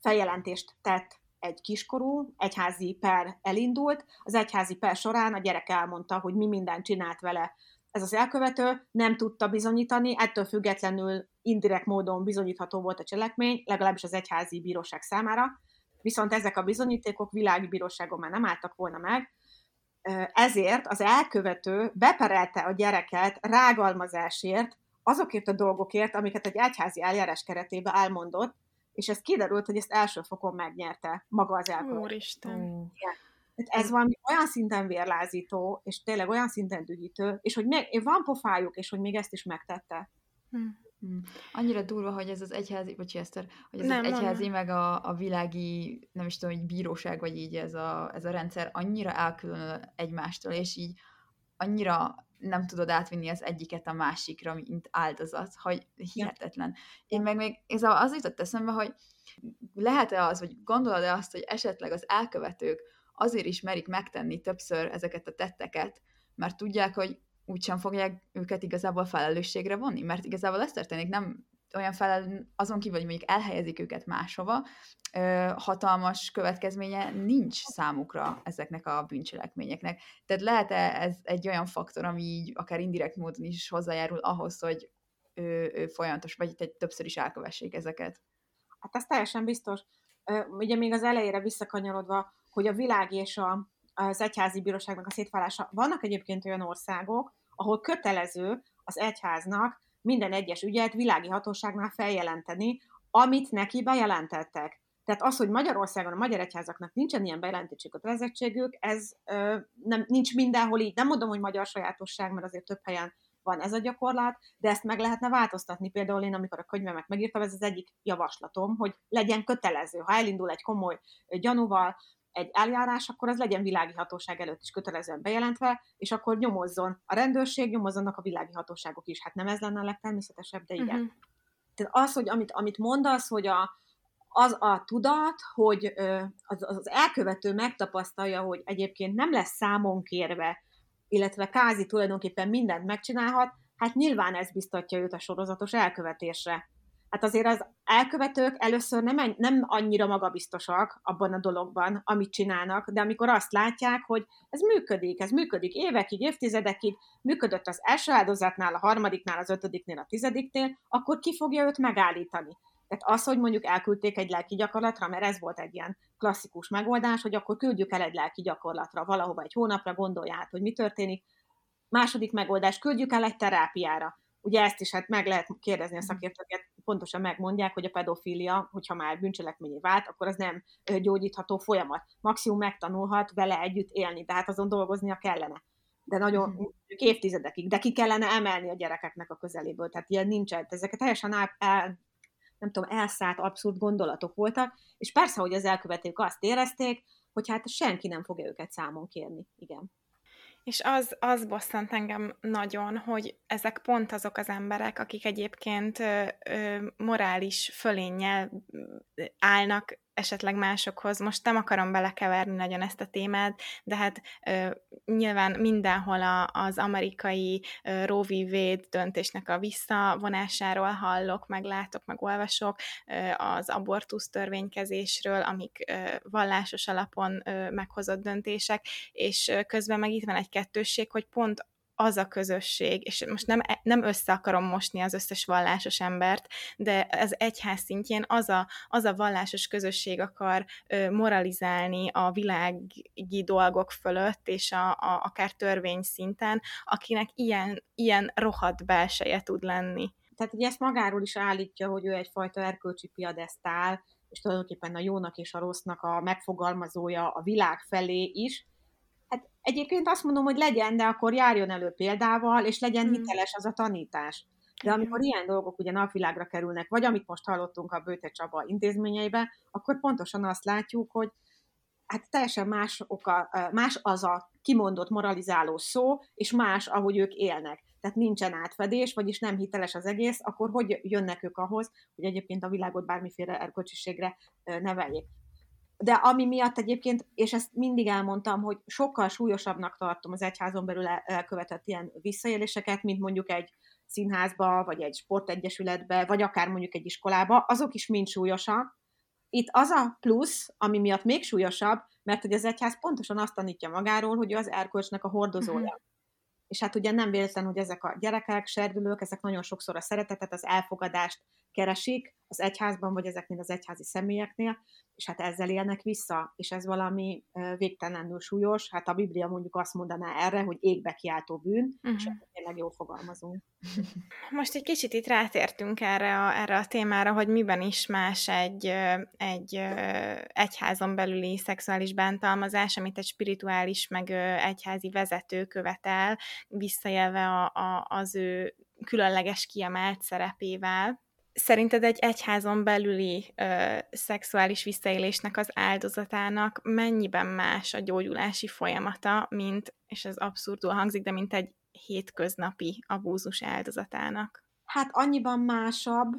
feljelentést tett egy kiskorú, egyházi per elindult, az egyházi per során a gyerek elmondta, hogy mi mindent csinált vele. Ez az elkövető, nem tudta bizonyítani, ettől függetlenül indirekt módon bizonyítható volt a cselekmény, legalábbis az egyházi bíróság számára, viszont ezek a bizonyítékok világi bíróságon már nem álltak volna meg, ezért az elkövető beperelte a gyereket rágalmazásért, azokért a dolgokért, amiket egy egyházi eljárás keretében elmondott, és ez kiderült, hogy ezt első fokon megnyerte maga az elkövető.
Úristen.
Igen. Hát ez valami olyan szinten vérlázító, és tényleg olyan szinten dühítő, és hogy még, van pofájuk, és hogy még ezt is megtette.
Hmm. Hmm. Annyira durva, hogy ez az egyházi, vagy Eszter, hogy ez nem, az egyházi, nem. meg a, a világi, nem is tudom, hogy bíróság, vagy így ez a, ez a rendszer annyira elkülönül egymástól, és így annyira nem tudod átvinni az egyiket a másikra, mint áldozat, hogy hihetetlen. Én meg még ez az jutott eszembe, hogy lehet-e az, vagy gondolod-e azt, hogy esetleg az elkövetők azért is merik megtenni többször ezeket a tetteket, mert tudják, hogy úgysem fogják őket igazából felelősségre vonni, mert igazából ez történik, nem olyan felel, azon kívül, hogy mondjuk elhelyezik őket máshova, hatalmas következménye nincs számukra ezeknek a bűncselekményeknek. Tehát lehet-e ez egy olyan faktor, ami így akár indirekt módon is hozzájárul ahhoz, hogy ő, ő folyamatos, vagy egy többször is elkövessék ezeket?
Hát ez teljesen biztos. Ugye még az elejére visszakanyarodva, hogy a világ és a, az egyházi bíróságnak a szétválása. Vannak egyébként olyan országok, ahol kötelező az egyháznak minden egyes ügyet világi hatóságnál feljelenteni, amit neki bejelentettek. Tehát az, hogy Magyarországon a magyar egyházaknak nincsen ilyen bejelentési kötelezettségük, ez ö, nem, nincs mindenhol így. Nem mondom, hogy magyar sajátosság, mert azért több helyen van ez a gyakorlat, de ezt meg lehetne változtatni. Például én, amikor a könyvemet megírtam, ez az egyik javaslatom, hogy legyen kötelező. Ha elindul egy komoly gyanúval, egy eljárás, akkor az legyen világi hatóság előtt is kötelezően bejelentve, és akkor nyomozzon a rendőrség, nyomozzanak a világi hatóságok is. Hát nem ez lenne a legtermészetesebb, de igen. Uh-huh. Tehát az, hogy amit, amit mondasz, hogy a, az a tudat, hogy az, az elkövető megtapasztalja, hogy egyébként nem lesz számon kérve, illetve kázi tulajdonképpen mindent megcsinálhat, hát nyilván ez biztatja őt a sorozatos elkövetésre hát azért az elkövetők először nem, nem annyira magabiztosak abban a dologban, amit csinálnak, de amikor azt látják, hogy ez működik, ez működik évekig, évtizedekig, működött az első áldozatnál, a harmadiknál, az ötödiknél, a tizediknél, akkor ki fogja őt megállítani? Tehát az, hogy mondjuk elküldték egy lelki gyakorlatra, mert ez volt egy ilyen klasszikus megoldás, hogy akkor küldjük el egy lelki gyakorlatra, valahova egy hónapra, gondolja át, hogy mi történik. Második megoldás, küldjük el egy terápiára Ugye ezt is hát meg lehet kérdezni a szakértőket, pontosan megmondják, hogy a pedofília, hogyha már bűncselekményé vált, akkor az nem gyógyítható folyamat. Maximum megtanulhat vele együtt élni, de hát azon dolgoznia kellene. De nagyon uh-huh. évtizedekig, de ki kellene emelni a gyerekeknek a közeléből. Tehát ilyen nincsen. Ezeket teljesen el, el, nem tudom, elszállt abszurd gondolatok voltak, és persze, hogy az elkövetők azt érezték, hogy hát senki nem fogja őket számon kérni. Igen.
És az, az bosszant engem nagyon, hogy ezek pont azok az emberek, akik egyébként ö, ö, morális fölénnyel állnak esetleg másokhoz. Most nem akarom belekeverni nagyon ezt a témát, de hát ö, nyilván mindenhol a, az amerikai ö, Roe v. Döntésnek a visszavonásáról hallok, meg látok, meg olvasok, ö, az abortusz törvénykezésről, amik ö, vallásos alapon ö, meghozott döntések, és ö, közben meg itt van egy kettősség, hogy pont az a közösség, és most nem, nem össze akarom mosni az összes vallásos embert, de az egyház szintjén az a, az a vallásos közösség akar moralizálni a világi dolgok fölött, és a, a, akár törvény szinten, akinek ilyen, ilyen rohadt belseje tud lenni.
Tehát ugye ezt magáról is állítja, hogy ő egyfajta erkölcsi piadesztál, és tulajdonképpen a jónak és a rossznak a megfogalmazója a világ felé is, egyébként azt mondom, hogy legyen, de akkor járjon elő példával, és legyen hmm. hiteles az a tanítás. De amikor ilyen dolgok ugye napvilágra kerülnek, vagy amit most hallottunk a Bőte Csaba intézményeibe, akkor pontosan azt látjuk, hogy hát teljesen más, oka, más az a kimondott moralizáló szó, és más, ahogy ők élnek. Tehát nincsen átfedés, vagyis nem hiteles az egész, akkor hogy jönnek ők ahhoz, hogy egyébként a világot bármiféle erkölcsiségre neveljék de ami miatt egyébként, és ezt mindig elmondtam, hogy sokkal súlyosabbnak tartom az egyházon belül elkövetett ilyen visszaéléseket, mint mondjuk egy színházba, vagy egy sportegyesületbe, vagy akár mondjuk egy iskolába, azok is mind súlyosak. Itt az a plusz, ami miatt még súlyosabb, mert hogy az egyház pontosan azt tanítja magáról, hogy ő az erkölcsnek a hordozója. Uh-huh. És hát ugye nem véletlen, hogy ezek a gyerekek, serdülők, ezek nagyon sokszor a szeretetet, az elfogadást keresik az egyházban, vagy ezeknél az egyházi személyeknél, és hát ezzel élnek vissza, és ez valami végtelenül súlyos. Hát a Biblia mondjuk azt mondaná erre, hogy égbe kiáltó bűn, uh-huh. és mhm. tényleg jól fogalmazunk.
Most egy kicsit itt rátértünk erre a, erre a témára, hogy miben is más egy, egy egyházon belüli szexuális bántalmazás, amit egy spirituális, meg egyházi vezető követel, visszajelve a, a, az ő különleges kiemelt szerepével Szerinted egy egyházon belüli ö, szexuális visszaélésnek az áldozatának mennyiben más a gyógyulási folyamata, mint, és ez abszurdul hangzik, de mint egy hétköznapi abúzus áldozatának?
Hát annyiban másabb,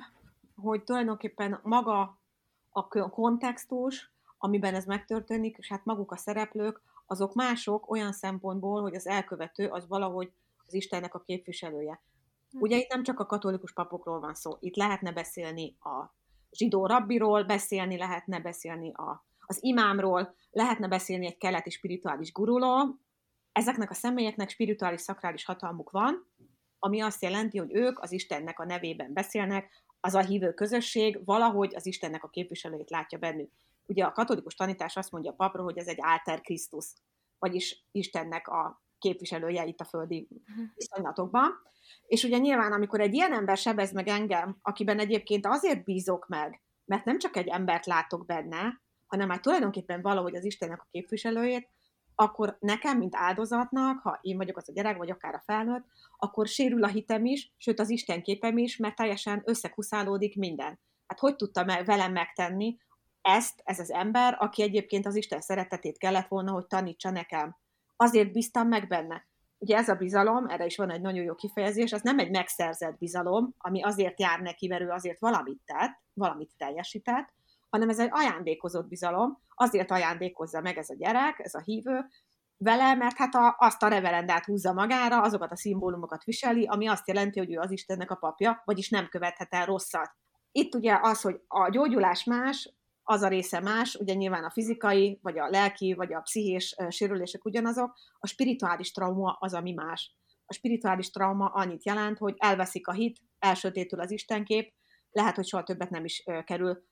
hogy tulajdonképpen maga a kontextus, amiben ez megtörténik, és hát maguk a szereplők, azok mások olyan szempontból, hogy az elkövető az valahogy az Istennek a képviselője. Ugye itt nem csak a katolikus papokról van szó, itt lehetne beszélni a zsidó rabbiról, beszélni lehetne beszélni a, az imámról, lehetne beszélni egy keleti spirituális guruló. Ezeknek a személyeknek spirituális, szakrális hatalmuk van, ami azt jelenti, hogy ők az Istennek a nevében beszélnek, az a hívő közösség valahogy az Istennek a képviselőjét látja bennük. Ugye a katolikus tanítás azt mondja a papról, hogy ez egy alter Krisztus, vagyis Istennek a képviselője itt a földi mhm. viszonylatokban. És ugye nyilván, amikor egy ilyen ember sebez meg engem, akiben egyébként azért bízok meg, mert nem csak egy embert látok benne, hanem már tulajdonképpen valahogy az Istennek a képviselőjét, akkor nekem, mint áldozatnak, ha én vagyok az a gyerek, vagy akár a felnőtt, akkor sérül a hitem is, sőt az Isten képem is, mert teljesen összekuszálódik minden. Hát hogy tudta meg, velem megtenni ezt, ez az ember, aki egyébként az Isten szeretetét kellett volna, hogy tanítsa nekem. Azért bíztam meg benne. Ugye ez a bizalom, erre is van egy nagyon jó kifejezés, az nem egy megszerzett bizalom, ami azért jár neki, mert ő azért valamit tett, valamit teljesített, hanem ez egy ajándékozott bizalom, azért ajándékozza meg ez a gyerek, ez a hívő, vele, mert hát a, azt a reverendát húzza magára, azokat a szimbólumokat viseli, ami azt jelenti, hogy ő az Istennek a papja, vagyis nem követhet el rosszat. Itt ugye az, hogy a gyógyulás más, az a része más, ugye nyilván a fizikai, vagy a lelki, vagy a pszichés sérülések ugyanazok, a spirituális trauma az, ami más. A spirituális trauma annyit jelent, hogy elveszik a hit, elsötétül az istenkép, lehet, hogy soha többet nem is kerül,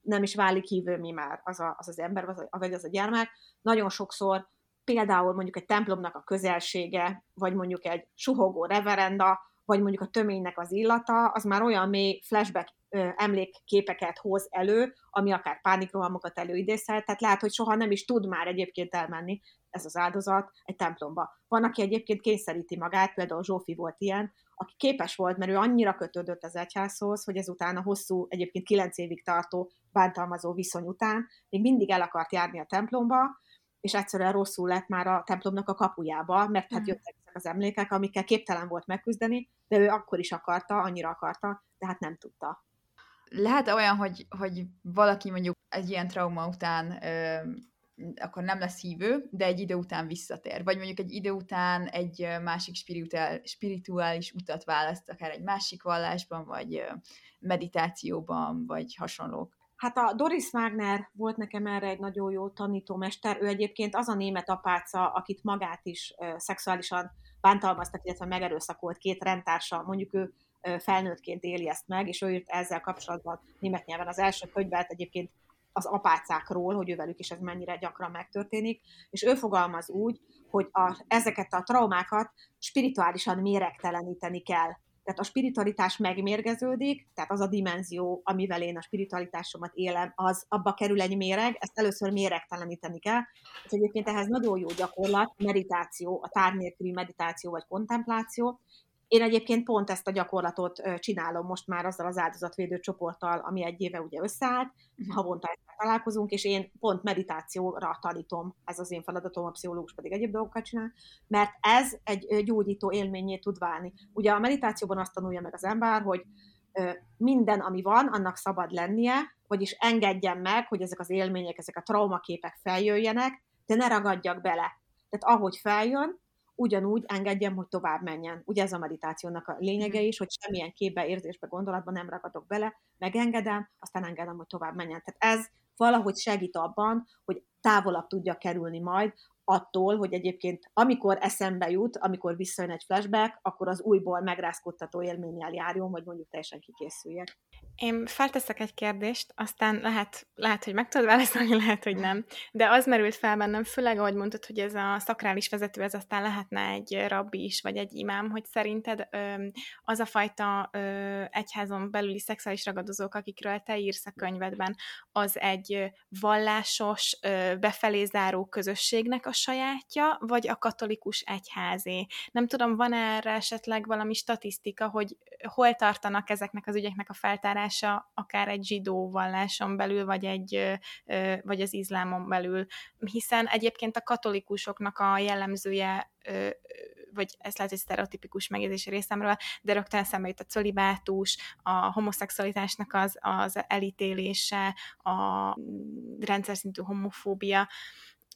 nem is válik hívő mi már az, a, az az ember, vagy az a gyermek. Nagyon sokszor például mondjuk egy templomnak a közelsége, vagy mondjuk egy suhogó reverenda, vagy mondjuk a töménynek az illata, az már olyan mély flashback emlékképeket hoz elő, ami akár pánikrohamokat előidézhet, tehát lehet, hogy soha nem is tud már egyébként elmenni ez az áldozat egy templomba. Van, aki egyébként kényszeríti magát, például Zsófi volt ilyen, aki képes volt, mert ő annyira kötődött az egyházhoz, hogy ezután a hosszú, egyébként kilenc évig tartó bántalmazó viszony után még mindig el akart járni a templomba, és egyszerűen rosszul lett már a templomnak a kapujába, mert hát mm. jöttek ezek az emlékek, amikkel képtelen volt megküzdeni, de ő akkor is akarta, annyira akarta, de hát nem tudta.
Lehet olyan, hogy, hogy valaki mondjuk egy ilyen trauma után ö, akkor nem lesz hívő, de egy idő után visszatér. Vagy mondjuk egy idő után egy másik spirituál, spirituális utat választ, akár egy másik vallásban, vagy meditációban, vagy hasonlók.
Hát a Doris Wagner volt nekem erre egy nagyon jó tanítómester. Ő egyébként az a német apáca, akit magát is szexuálisan bántalmaztak, illetve megerőszakolt két rendtársa. Mondjuk ő felnőttként éli ezt meg, és ő írt ezzel kapcsolatban német nyelven az első könyvet egyébként az apácákról, hogy ővelük is ez mennyire gyakran megtörténik, és ő fogalmaz úgy, hogy a, ezeket a traumákat spirituálisan méregteleníteni kell. Tehát a spiritualitás megmérgeződik, tehát az a dimenzió, amivel én a spiritualitásomat élem, az abba kerül egy méreg, ezt először méregteleníteni kell. És egyébként ehhez nagyon jó gyakorlat, meditáció, a tár nélküli meditáció vagy kontempláció, én egyébként pont ezt a gyakorlatot csinálom most már azzal az áldozatvédő csoporttal, ami egy éve ugye összeállt, uh-huh. havonta találkozunk, és én pont meditációra tanítom, ez az én feladatom, a pszichológus pedig egyéb dolgokat csinál, mert ez egy gyógyító élményé tud válni. Ugye a meditációban azt tanulja meg az ember, hogy minden, ami van, annak szabad lennie, vagyis engedjen meg, hogy ezek az élmények, ezek a traumaképek feljöjjenek, de ne ragadjak bele. Tehát ahogy feljön, ugyanúgy engedjem, hogy tovább menjen. Ugye ez a meditációnak a lényege is, hogy semmilyen képbe, érzésbe, gondolatba nem ragadok bele, megengedem, aztán engedem, hogy tovább menjen. Tehát ez valahogy segít abban, hogy távolabb tudja kerülni majd attól, hogy egyébként amikor eszembe jut, amikor visszajön egy flashback, akkor az újból megrázkodtató élménnyel járjon, vagy mondjuk teljesen kikészüljek.
Én felteszek egy kérdést, aztán lehet, lehet, hogy meg tudod válaszolni, lehet, hogy nem. De az merült fel bennem, főleg ahogy mondtad, hogy ez a szakrális vezető, ez aztán lehetne egy rabbi is, vagy egy imám, hogy szerinted az a fajta egyházon belüli szexuális ragadozók, akikről te írsz a könyvedben, az egy vallásos, befelé záró közösségnek a sajátja, vagy a katolikus egyházé? Nem tudom, van erre esetleg valami statisztika, hogy hol tartanak ezeknek az ügyeknek a feltárása, akár egy zsidó valláson belül, vagy, egy, vagy az izlámon belül, hiszen egyébként a katolikusoknak a jellemzője vagy ez lehet egy sztereotipikus megjegyzés részemről, de rögtön eszembe jut a colibátus, a homoszexualitásnak az, az elítélése, a rendszer szintű homofóbia,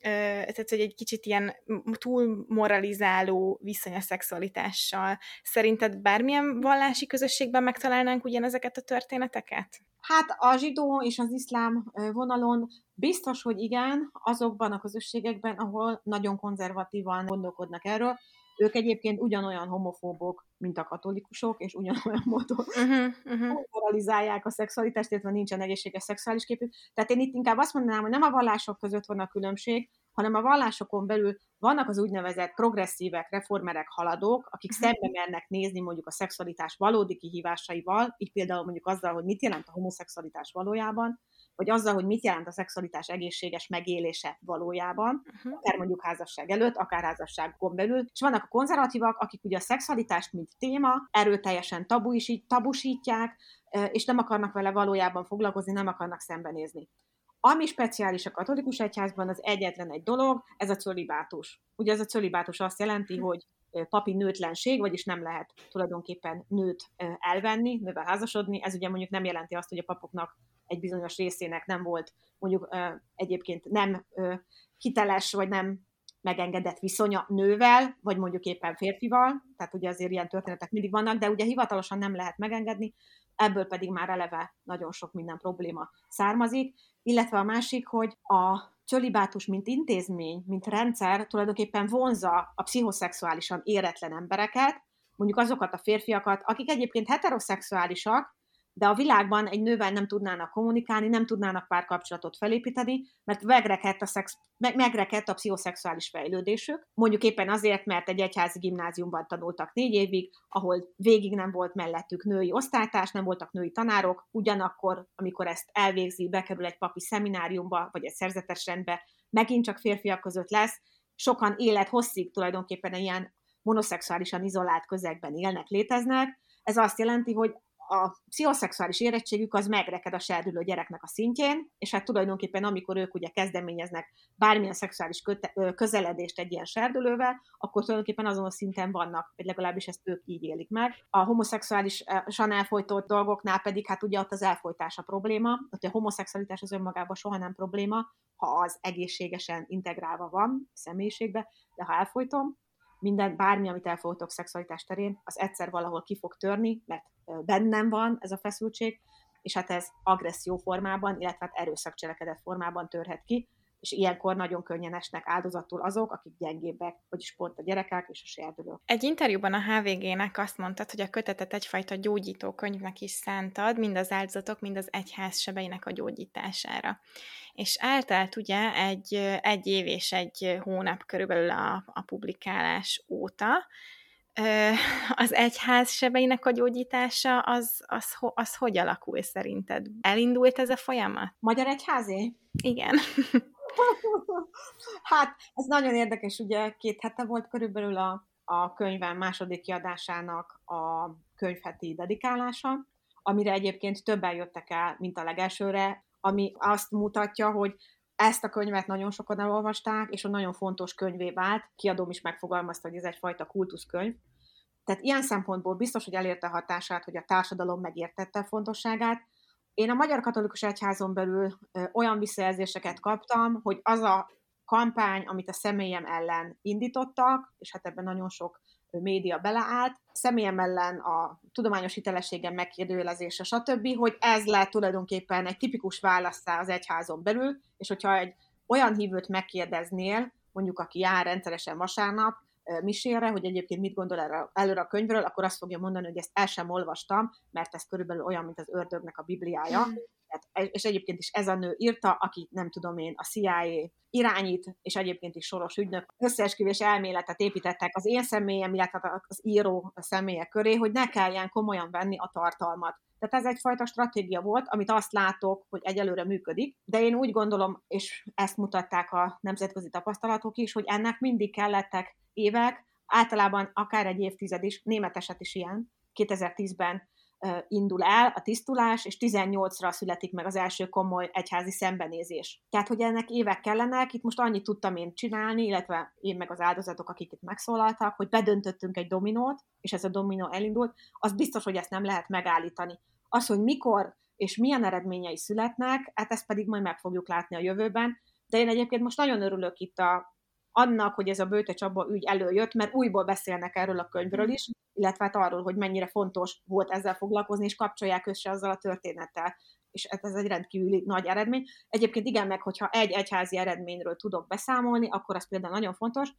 tehát hogy egy kicsit ilyen túl moralizáló viszony a szexualitással. Szerinted bármilyen vallási közösségben megtalálnánk ugyanezeket a történeteket?
Hát a zsidó és az iszlám vonalon biztos, hogy igen, azokban a közösségekben, ahol nagyon konzervatívan gondolkodnak erről, ők egyébként ugyanolyan homofóbok, mint a katolikusok, és ugyanolyan módon uh-huh, uh-huh. moralizálják a szexualitást, illetve nincsen egészséges szexuális képük. Tehát én itt inkább azt mondanám, hogy nem a vallások között van a különbség, hanem a vallásokon belül vannak az úgynevezett progresszívek, reformerek, haladók, akik uh-huh. szembe mernek nézni mondjuk a szexualitás valódi kihívásaival, így például mondjuk azzal, hogy mit jelent a homoszexualitás valójában, vagy azzal, hogy mit jelent a szexualitás egészséges megélése valójában, uh-huh. akár mondjuk házasság előtt, akár házasságon belül. És vannak a konzervatívak, akik ugye a szexualitást, mint téma, erőteljesen tabusítják, és nem akarnak vele valójában foglalkozni, nem akarnak szembenézni. Ami speciális a katolikus egyházban, az egyetlen egy dolog, ez a cölibátus. Ugye ez a cölibátus azt jelenti, mhm. hogy papi nőtlenség, vagyis nem lehet tulajdonképpen nőt elvenni, nővel házasodni. Ez ugye mondjuk nem jelenti azt, hogy a papoknak egy bizonyos részének nem volt mondjuk egyébként nem hiteles, vagy nem megengedett viszonya nővel, vagy mondjuk éppen férfival, tehát ugye azért ilyen történetek mindig vannak, de ugye hivatalosan nem lehet megengedni, ebből pedig már eleve nagyon sok minden probléma származik, illetve a másik, hogy a cölibátus, mint intézmény, mint rendszer tulajdonképpen vonza a pszichoszexuálisan éretlen embereket, mondjuk azokat a férfiakat, akik egyébként heteroszexuálisak, de a világban egy nővel nem tudnának kommunikálni, nem tudnának párkapcsolatot felépíteni, mert megrekedt a, szex, megrekedt a pszichoszexuális fejlődésük. Mondjuk éppen azért, mert egy egyházi gimnáziumban tanultak négy évig, ahol végig nem volt mellettük női osztálytárs, nem voltak női tanárok, ugyanakkor, amikor ezt elvégzi, bekerül egy papi szemináriumba, vagy egy szerzetes rendbe, megint csak férfiak között lesz, sokan élet hosszig tulajdonképpen ilyen monoszexuálisan izolált közegben élnek, léteznek. Ez azt jelenti, hogy a pszichoszexuális érettségük az megreked a serdülő gyereknek a szintjén, és hát tulajdonképpen amikor ők ugye kezdeményeznek bármilyen szexuális közeledést egy ilyen serdülővel, akkor tulajdonképpen azon a szinten vannak, vagy legalábbis ezt ők így élik meg. A homoszexuálisan elfolytott dolgoknál pedig hát ugye ott az elfolytás a probléma, ott a homoszexualitás az önmagában soha nem probléma, ha az egészségesen integrálva van a személyiségbe, de ha elfolytom, minden, bármi, amit elfogadok szexualitás terén, az egyszer valahol ki fog törni, mert bennem van ez a feszültség, és hát ez agresszió formában, illetve hát erőszakcselekedet formában törhet ki, és ilyenkor nagyon könnyen esnek áldozatul azok, akik gyengébbek, vagyis pont a gyerekek és a serdülők.
Egy interjúban a HVG-nek azt mondtad, hogy a kötetet egyfajta gyógyító könyvnek is szántad, mind az áldozatok, mind az egyház sebeinek a gyógyítására. És eltelt ugye egy, egy év és egy hónap körülbelül a, a publikálás óta, az egyház sebeinek a gyógyítása, az, az, az, hogy alakul szerinted? Elindult ez a folyamat?
Magyar egyházé?
Igen.
hát, ez nagyon érdekes, ugye két hete volt körülbelül a, a könyvem második kiadásának a könyvheti dedikálása, amire egyébként többen jöttek el, mint a legelsőre, ami azt mutatja, hogy ezt a könyvet nagyon sokan elolvasták, és a nagyon fontos könyvé vált. Kiadóm is megfogalmazta, hogy ez egyfajta kultuszkönyv. Tehát ilyen szempontból biztos, hogy elérte hatását, hogy a társadalom megértette a fontosságát, én a Magyar Katolikus Egyházon belül olyan visszajelzéseket kaptam, hogy az a kampány, amit a személyem ellen indítottak, és hát ebben nagyon sok média beleállt, személyem ellen a tudományos hitelességem megkérdőjelezése, stb., hogy ez lett tulajdonképpen egy tipikus választá az egyházon belül, és hogyha egy olyan hívőt megkérdeznél, mondjuk aki jár rendszeresen vasárnap, misére, hogy egyébként mit gondol erre, előre a könyvről, akkor azt fogja mondani, hogy ezt el sem olvastam, mert ez körülbelül olyan, mint az ördögnek a Bibliája. Mm. Tehát, és egyébként is ez a nő írta, aki nem tudom én, a CIA irányít, és egyébként is soros ügynök. Összeesküvés elméletet építettek az én személyem, illetve az író személyek köré, hogy ne kelljen komolyan venni a tartalmat. Tehát ez egyfajta stratégia volt, amit azt látok, hogy egyelőre működik, de én úgy gondolom, és ezt mutatták a nemzetközi tapasztalatok is, hogy ennek mindig kellettek évek, általában akár egy évtized is, német eset is ilyen, 2010-ben indul el a tisztulás, és 18-ra születik meg az első komoly egyházi szembenézés. Tehát, hogy ennek évek kellenek, itt most annyit tudtam én csinálni, illetve én meg az áldozatok, akik itt megszólaltak, hogy bedöntöttünk egy dominót, és ez a dominó elindult, az biztos, hogy ezt nem lehet megállítani. Az, hogy mikor és milyen eredményei születnek, hát ezt pedig majd meg fogjuk látni a jövőben, de én egyébként most nagyon örülök itt a, annak, hogy ez a Bőte Csaba ügy előjött, mert újból beszélnek erről a könyvről is, illetve hát arról, hogy mennyire fontos volt ezzel foglalkozni, és kapcsolják össze azzal a történettel. És ez egy rendkívüli nagy eredmény. Egyébként igen, meg hogyha egy egyházi eredményről tudok beszámolni, akkor az például nagyon fontos,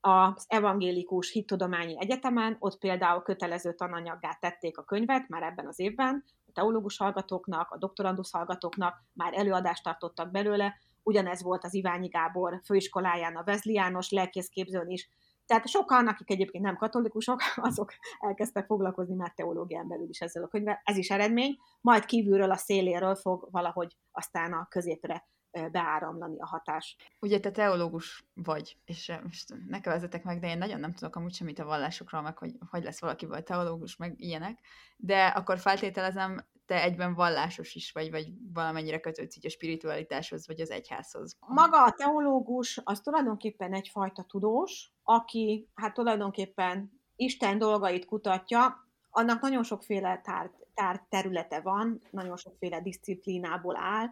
az Evangélikus Hittudományi Egyetemen, ott például kötelező tananyaggá tették a könyvet már ebben az évben, a teológus hallgatóknak, a doktorandusz hallgatóknak már előadást tartottak belőle, ugyanez volt az Iványi Gábor főiskoláján a Vezli János lelkészképzőn is, tehát sokan, akik egyébként nem katolikusok, azok elkezdtek foglalkozni már teológián belül is ezzel a könyvvel. Ez is eredmény, majd kívülről a széléről fog valahogy aztán a középre beáramlani a hatás.
Ugye te teológus vagy, és most ne kövezzetek meg, de én nagyon nem tudok amúgy semmit a vallásokról, meg hogy hogy lesz valaki vagy teológus, meg ilyenek, de akkor feltételezem, te egyben vallásos is vagy, vagy valamennyire kötődsz így a spiritualitáshoz, vagy az egyházhoz.
Maga a teológus az tulajdonképpen egyfajta tudós, aki hát tulajdonképpen Isten dolgait kutatja, annak nagyon sokféle tár, tár területe van, nagyon sokféle disziplinából áll,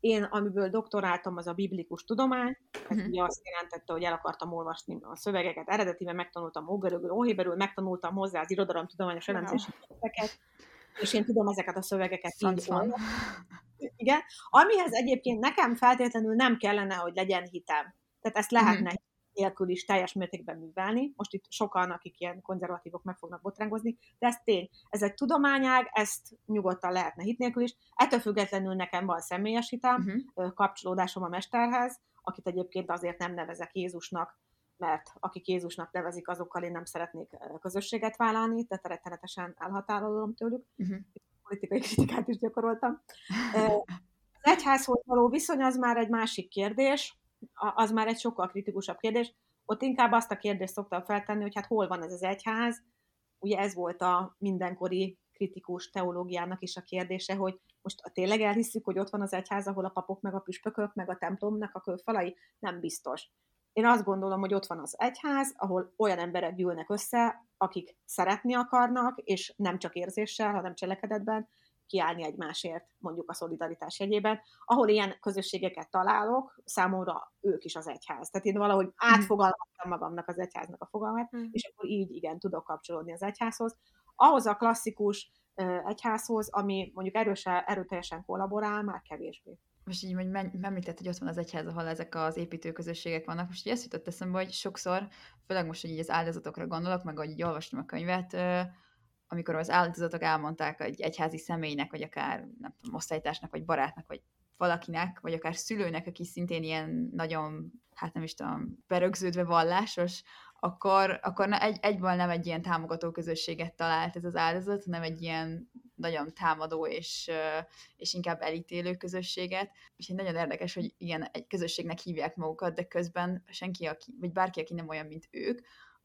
én, amiből doktoráltam, az a biblikus tudomány, ez uh-huh. ugye azt jelentette, hogy el akartam olvasni a szövegeket, eredetiben megtanultam ógörögül, óhéberül, megtanultam hozzá az tudományos elemzési képeket, és én tudom ezeket a szövegeket így Igen. Amihez egyébként nekem feltétlenül nem kellene, hogy legyen hitem. Tehát ezt lehetne uh-huh nélkül is teljes mértékben művelni. Most itt sokan, akik ilyen konzervatívok meg fognak botrángozni, de ez tény. Ez egy tudományág, ezt nyugodtan lehetne hit nélkül is. Ettől függetlenül nekem van személyes hitem, uh-huh. kapcsolódásom a mesterhez, akit egyébként azért nem nevezek Jézusnak, mert akik Jézusnak nevezik, azokkal én nem szeretnék közösséget vállalni, tehát rettenetesen elhatárolom tőlük. Uh-huh. Politikai kritikát is gyakoroltam. Az egyházhoz való viszony az már egy másik kérdés, az már egy sokkal kritikusabb kérdés. Ott inkább azt a kérdést szoktam feltenni, hogy hát hol van ez az egyház. Ugye ez volt a mindenkori kritikus teológiának is a kérdése, hogy most tényleg elhiszük, hogy ott van az egyház, ahol a papok, meg a püspökök, meg a templomnak a kőfalai? Nem biztos. Én azt gondolom, hogy ott van az egyház, ahol olyan emberek gyűlnek össze, akik szeretni akarnak, és nem csak érzéssel, hanem cselekedetben, kiállni egymásért, mondjuk a szolidaritás jegyében. Ahol ilyen közösségeket találok, számomra ők is az egyház. Tehát én valahogy mhm. átfogalmaztam magamnak az egyháznak a fogalmát, mm. és akkor így igen, tudok kapcsolódni az egyházhoz. Ahhoz a klasszikus egyházhoz, ami mondjuk erősen, erőteljesen kollaborál, már kevésbé.
Most így, hogy említett, hogy ott van az egyház, ahol ezek az építőközösségek vannak. Most így ezt jutott eszembe, hogy sokszor, főleg most, hogy így az áldozatokra gondolok, meg hogy így olvastam a könyvet, amikor az áldozatok elmondták egy egyházi személynek, vagy akár nem osztálytársnak, vagy barátnak, vagy valakinek, vagy akár szülőnek, aki szintén ilyen nagyon, hát nem is tudom, berögződve vallásos, akkor, akkor egy, egyből nem egy ilyen támogató közösséget talált ez az áldozat, hanem egy ilyen nagyon támadó és, és inkább elítélő közösséget. És nagyon érdekes, hogy ilyen egy közösségnek hívják magukat, de közben senki, aki, vagy bárki, aki nem olyan, mint ők,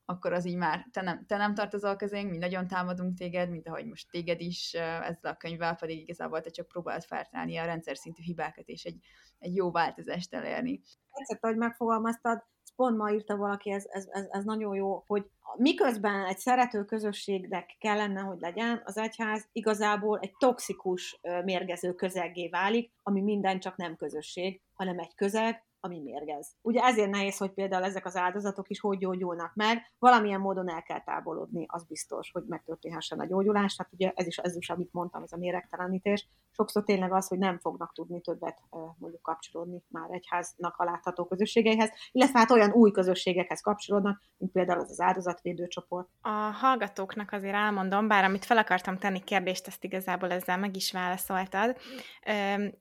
akkor az így már te nem, te nem tartozol közénk, mi nagyon támadunk téged, mint ahogy most téged is ezzel a könyvvel, pedig igazából te csak próbált feltálni a rendszer szintű hibákat és egy, egy jó változást elérni.
Tetszett, hogy megfogalmaztad, pont ma írta valaki, ez, ez, ez, ez nagyon jó, hogy miközben egy szerető közösségnek kellene, hogy legyen, az egyház igazából egy toxikus, mérgező közeggé válik, ami minden csak nem közösség, hanem egy közeg, ami mérgez. Ugye ezért nehéz, hogy például ezek az áldozatok is hogy gyógyulnak meg, valamilyen módon el kell távolodni, az biztos, hogy megtörténhessen a gyógyulás, hát ugye ez is, ez is, amit mondtam, ez a méregtelenítés. Sokszor tényleg az, hogy nem fognak tudni többet mondjuk kapcsolódni már egyháznak a látható közösségeihez, illetve hát olyan új közösségekhez kapcsolódnak, mint például az az áldozatvédő csoport.
A hallgatóknak azért elmondom, bár amit fel akartam tenni kérdést, ezt igazából ezzel meg is válaszoltad,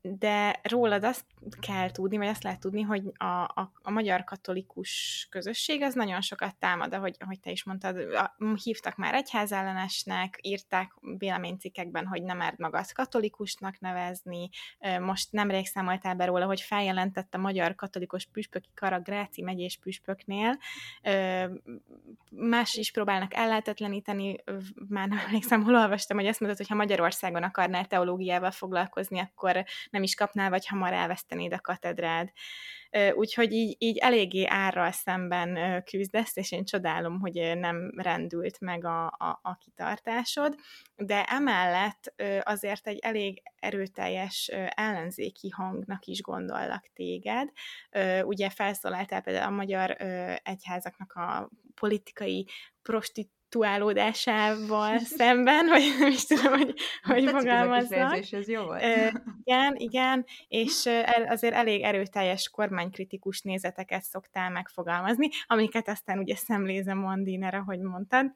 de rólad azt kell tudni, vagy azt lehet tudni, hogy a, a, a magyar katolikus közösség az nagyon sokat támad, ahogy, ahogy te is mondtad, a, hívtak már egyházellenesnek, írták véleménycikkekben, hogy nem merd magad katolikusnak nevezni, most nemrég számoltál be róla, hogy feljelentett a magyar katolikus püspöki kara Gráci megyés püspöknél, más is próbálnak ellehetetleníteni, már nem emlékszem, hol olvastam, hogy azt mondod, hogy ha Magyarországon akarnál teológiával foglalkozni, akkor nem is kapnál, vagy hamar elvesztenéd a katedrád úgyhogy így, így eléggé árral szemben küzdesz, és én csodálom, hogy nem rendült meg a, a, a kitartásod, de emellett azért egy elég erőteljes ellenzéki hangnak is gondollak téged. Ugye felszólaltál például a magyar egyházaknak a politikai prostitúciót, aktuálódásával szemben, vagy nem is tudom, hogy, hogy fogalmaznak.
Ez jó volt.
igen, igen, és azért elég erőteljes kormánykritikus nézeteket szoktál megfogalmazni, amiket aztán ugye szemlézem Mandiner, ahogy mondtad.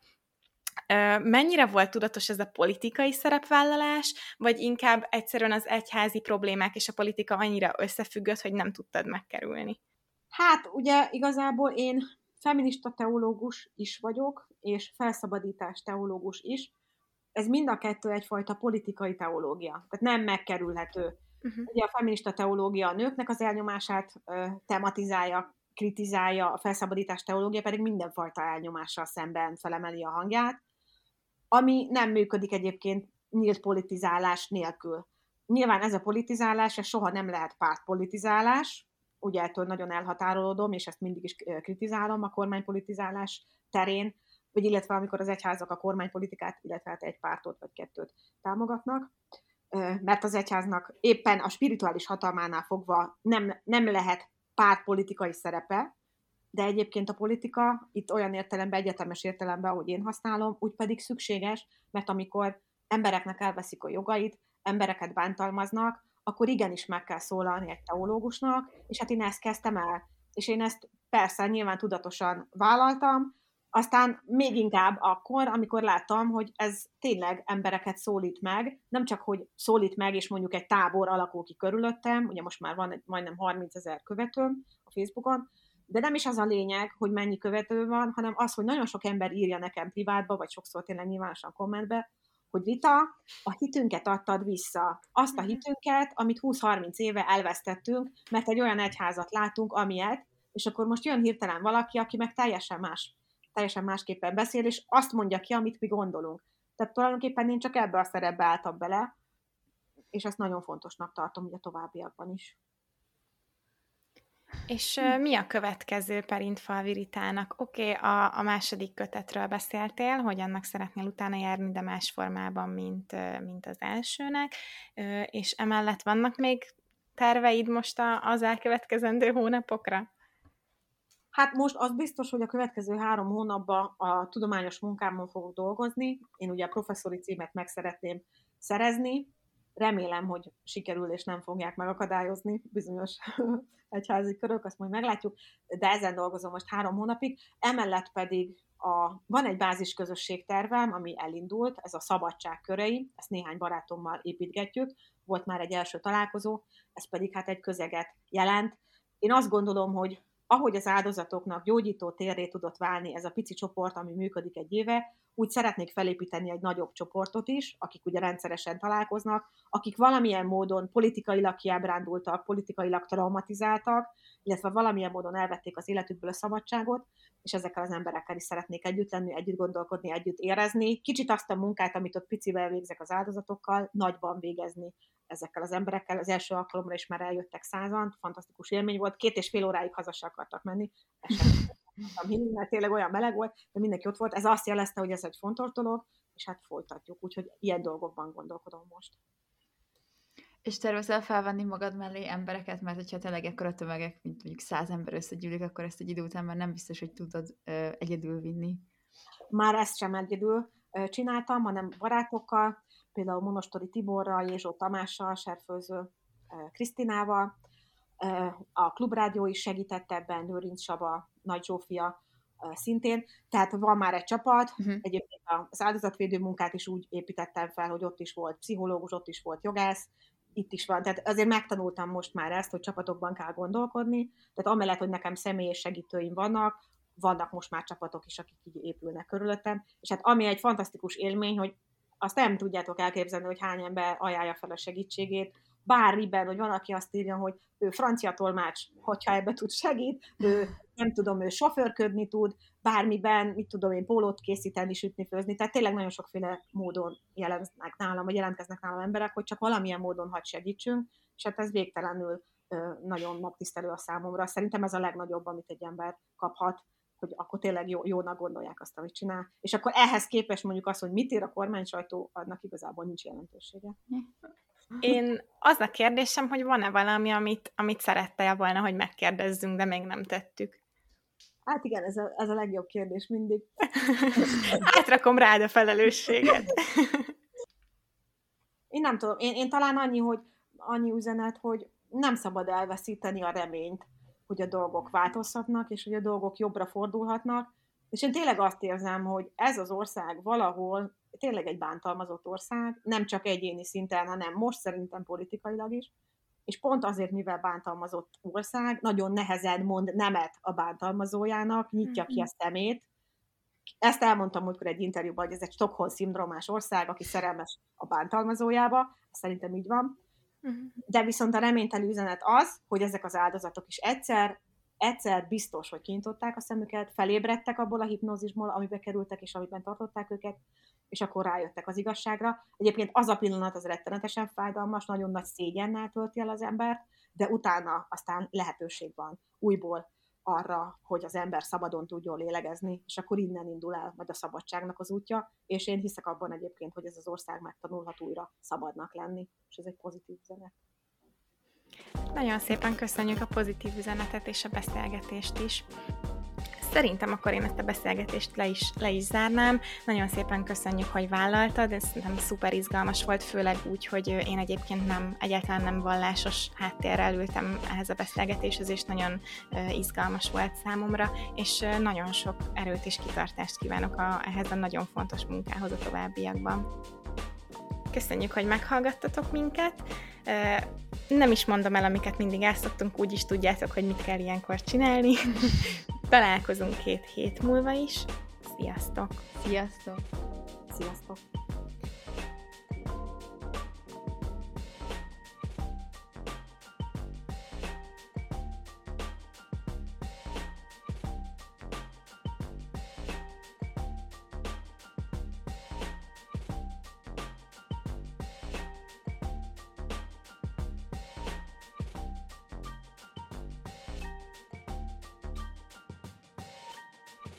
Mennyire volt tudatos ez a politikai szerepvállalás, vagy inkább egyszerűen az egyházi problémák és a politika annyira összefüggött, hogy nem tudtad megkerülni?
Hát ugye igazából én feminista teológus is vagyok, és felszabadítás teológus is. Ez mind a kettő egyfajta politikai teológia, tehát nem megkerülhető. Uh-huh. Ugye a feminista teológia a nőknek az elnyomását ö, tematizálja, kritizálja, a felszabadítás teológia pedig mindenfajta elnyomással szemben felemeli a hangját, ami nem működik egyébként nyílt politizálás nélkül. Nyilván ez a politizálás, ez soha nem lehet pártpolitizálás, ugye ettől nagyon elhatárolódom, és ezt mindig is kritizálom a kormánypolitizálás terén, vagy illetve amikor az egyházak a kormánypolitikát, illetve hát egy pártot vagy kettőt támogatnak, mert az egyháznak éppen a spirituális hatalmánál fogva nem, nem lehet pártpolitikai szerepe, de egyébként a politika itt olyan értelemben, egyetemes értelemben, ahogy én használom, úgy pedig szükséges, mert amikor embereknek elveszik a jogait, embereket bántalmaznak, akkor igenis meg kell szólalni egy teológusnak, és hát én ezt kezdtem el. És én ezt persze nyilván tudatosan vállaltam, aztán még inkább akkor, amikor láttam, hogy ez tényleg embereket szólít meg, nem csak, hogy szólít meg, és mondjuk egy tábor alakul ki körülöttem, ugye most már van egy majdnem 30 ezer követőm a Facebookon, de nem is az a lényeg, hogy mennyi követő van, hanem az, hogy nagyon sok ember írja nekem privátba, vagy sokszor tényleg nyilvánosan kommentbe, hogy Rita, a hitünket adtad vissza. Azt a mhm. hitünket, amit 20-30 éve elvesztettünk, mert egy olyan egyházat látunk, amilyet, és akkor most jön hirtelen valaki, aki meg teljesen más, teljesen másképpen beszél, és azt mondja ki, amit mi gondolunk. Tehát tulajdonképpen én csak ebbe a szerepbe álltam bele, és ezt nagyon fontosnak tartom ugye a továbbiakban is.
És uh, mi a következő Perintfal Viritának? Oké, okay, a, a második kötetről beszéltél, hogy annak szeretnél utána járni, de más formában, mint, mint az elsőnek, és emellett vannak még terveid most az elkövetkezendő hónapokra?
Hát most az biztos, hogy a következő három hónapban a tudományos munkámon fogok dolgozni. Én ugye a professzori címet meg szeretném szerezni, remélem, hogy sikerül és nem fogják megakadályozni bizonyos egyházi körök, azt majd meglátjuk, de ezen dolgozom most három hónapig. Emellett pedig a, van egy bázis közösség tervem, ami elindult, ez a szabadság körei, ezt néhány barátommal építgetjük, volt már egy első találkozó, ez pedig hát egy közeget jelent. Én azt gondolom, hogy ahogy az áldozatoknak gyógyító térré tudott válni ez a pici csoport, ami működik egy éve, úgy szeretnék felépíteni egy nagyobb csoportot is, akik ugye rendszeresen találkoznak, akik valamilyen módon politikailag kiábrándultak, politikailag traumatizáltak, illetve valamilyen módon elvették az életükből a szabadságot, és ezekkel az emberekkel is szeretnék együtt lenni, együtt gondolkodni, együtt érezni. Kicsit azt a munkát, amit ott picivel végzek az áldozatokkal, nagyban végezni ezekkel az emberekkel. Az első alkalomra is már eljöttek százan, fantasztikus élmény volt. Két és fél óráig haza akartak menni, tudtam hinni, mert tényleg olyan meleg volt, de mindenki ott volt. Ez azt jelezte, hogy ez egy fontos dolog, és hát folytatjuk. Úgyhogy ilyen dolgokban gondolkodom most.
És tervezel felvenni magad mellé embereket, mert hogyha tényleg ekkora tömegek, mint mondjuk száz ember összegyűlik, akkor ezt egy idő után már nem biztos, hogy tudod ö, egyedül vinni.
Már ezt sem egyedül csináltam, hanem barátokkal, például Monostori Tiborral, Jézsó Tamással, Serfőző Krisztinával, a Klubrádió is segített ebben, Lőrinc Saba, Nagy Zsófia szintén, tehát van már egy csapat, uh-huh. egyébként az áldozatvédő munkát is úgy építettem fel, hogy ott is volt pszichológus, ott is volt jogász, itt is van. Tehát azért megtanultam most már ezt, hogy csapatokban kell gondolkodni. Tehát amellett, hogy nekem személyes segítőim vannak, vannak most már csapatok is, akik így épülnek körülöttem. És hát ami egy fantasztikus élmény, hogy azt nem tudjátok elképzelni, hogy hány ember ajánlja fel a segítségét, bármiben, hogy van, aki azt írja, hogy ő francia tolmács, hogyha ebbe tud segít, ő nem tudom, ő sofőrködni tud, bármiben, mit tudom én, pólót készíteni, sütni, főzni, tehát tényleg nagyon sokféle módon jelentnek nálam, vagy jelentkeznek nálam emberek, hogy csak valamilyen módon hagy segítsünk, és hát ez végtelenül nagyon megtisztelő a számomra. Szerintem ez a legnagyobb, amit egy ember kaphat, hogy akkor tényleg jó, jónak gondolják azt, amit csinál. És akkor ehhez képest mondjuk azt, hogy mit ír a kormány sajtó, annak igazából nincs jelentősége.
Én az a kérdésem, hogy van-e valami, amit, amit szerette volna, hogy megkérdezzünk, de még nem tettük.
Hát igen, ez a, ez a legjobb kérdés mindig.
Átrakom rád a felelősséget.
én nem tudom, én, én talán annyi, hogy annyi üzenet, hogy nem szabad elveszíteni a reményt, hogy a dolgok változhatnak, és hogy a dolgok jobbra fordulhatnak, és én tényleg azt érzem, hogy ez az ország valahol tényleg egy bántalmazott ország, nem csak egyéni szinten, hanem most szerintem politikailag is, és pont azért, mivel bántalmazott ország, nagyon nehezen mond nemet a bántalmazójának, nyitja ki a mhm. szemét. Ezt elmondtam múltkor egy interjúban, hogy ez egy Stockholm-szindrómás ország, aki szerelmes a bántalmazójába, szerintem így van. Mhm. De viszont a reménytelű üzenet az, hogy ezek az áldozatok is egyszer, egyszer biztos, hogy kinyitották a szemüket, felébredtek abból a hipnózisból, amiben kerültek, és amiben tartották őket, és akkor rájöttek az igazságra. Egyébként az a pillanat az rettenetesen fájdalmas, nagyon nagy szégyennel tölti el az embert, de utána aztán lehetőség van újból arra, hogy az ember szabadon tudjon lélegezni, és akkor innen indul el majd a szabadságnak az útja, és én hiszek abban egyébként, hogy ez az ország megtanulhat újra szabadnak lenni, és ez egy pozitív üzenet.
Nagyon szépen köszönjük a pozitív üzenetet és a beszélgetést is. Szerintem akkor én ezt a beszélgetést le is, le is zárnám. Nagyon szépen köszönjük, hogy vállaltad, ez nem szuper izgalmas volt, főleg úgy, hogy én egyébként nem, egyáltalán nem vallásos háttérrel ültem ehhez a beszélgetéshez, és nagyon izgalmas volt számomra, és nagyon sok erőt és kitartást kívánok a, ehhez a nagyon fontos munkához a továbbiakban. Köszönjük, hogy meghallgattatok minket. Nem is mondom el, amiket mindig elszoktunk, úgy is tudjátok, hogy mit kell ilyenkor csinálni. Találkozunk két hét múlva is. Sziasztok!
Sziasztok!
Sziasztok!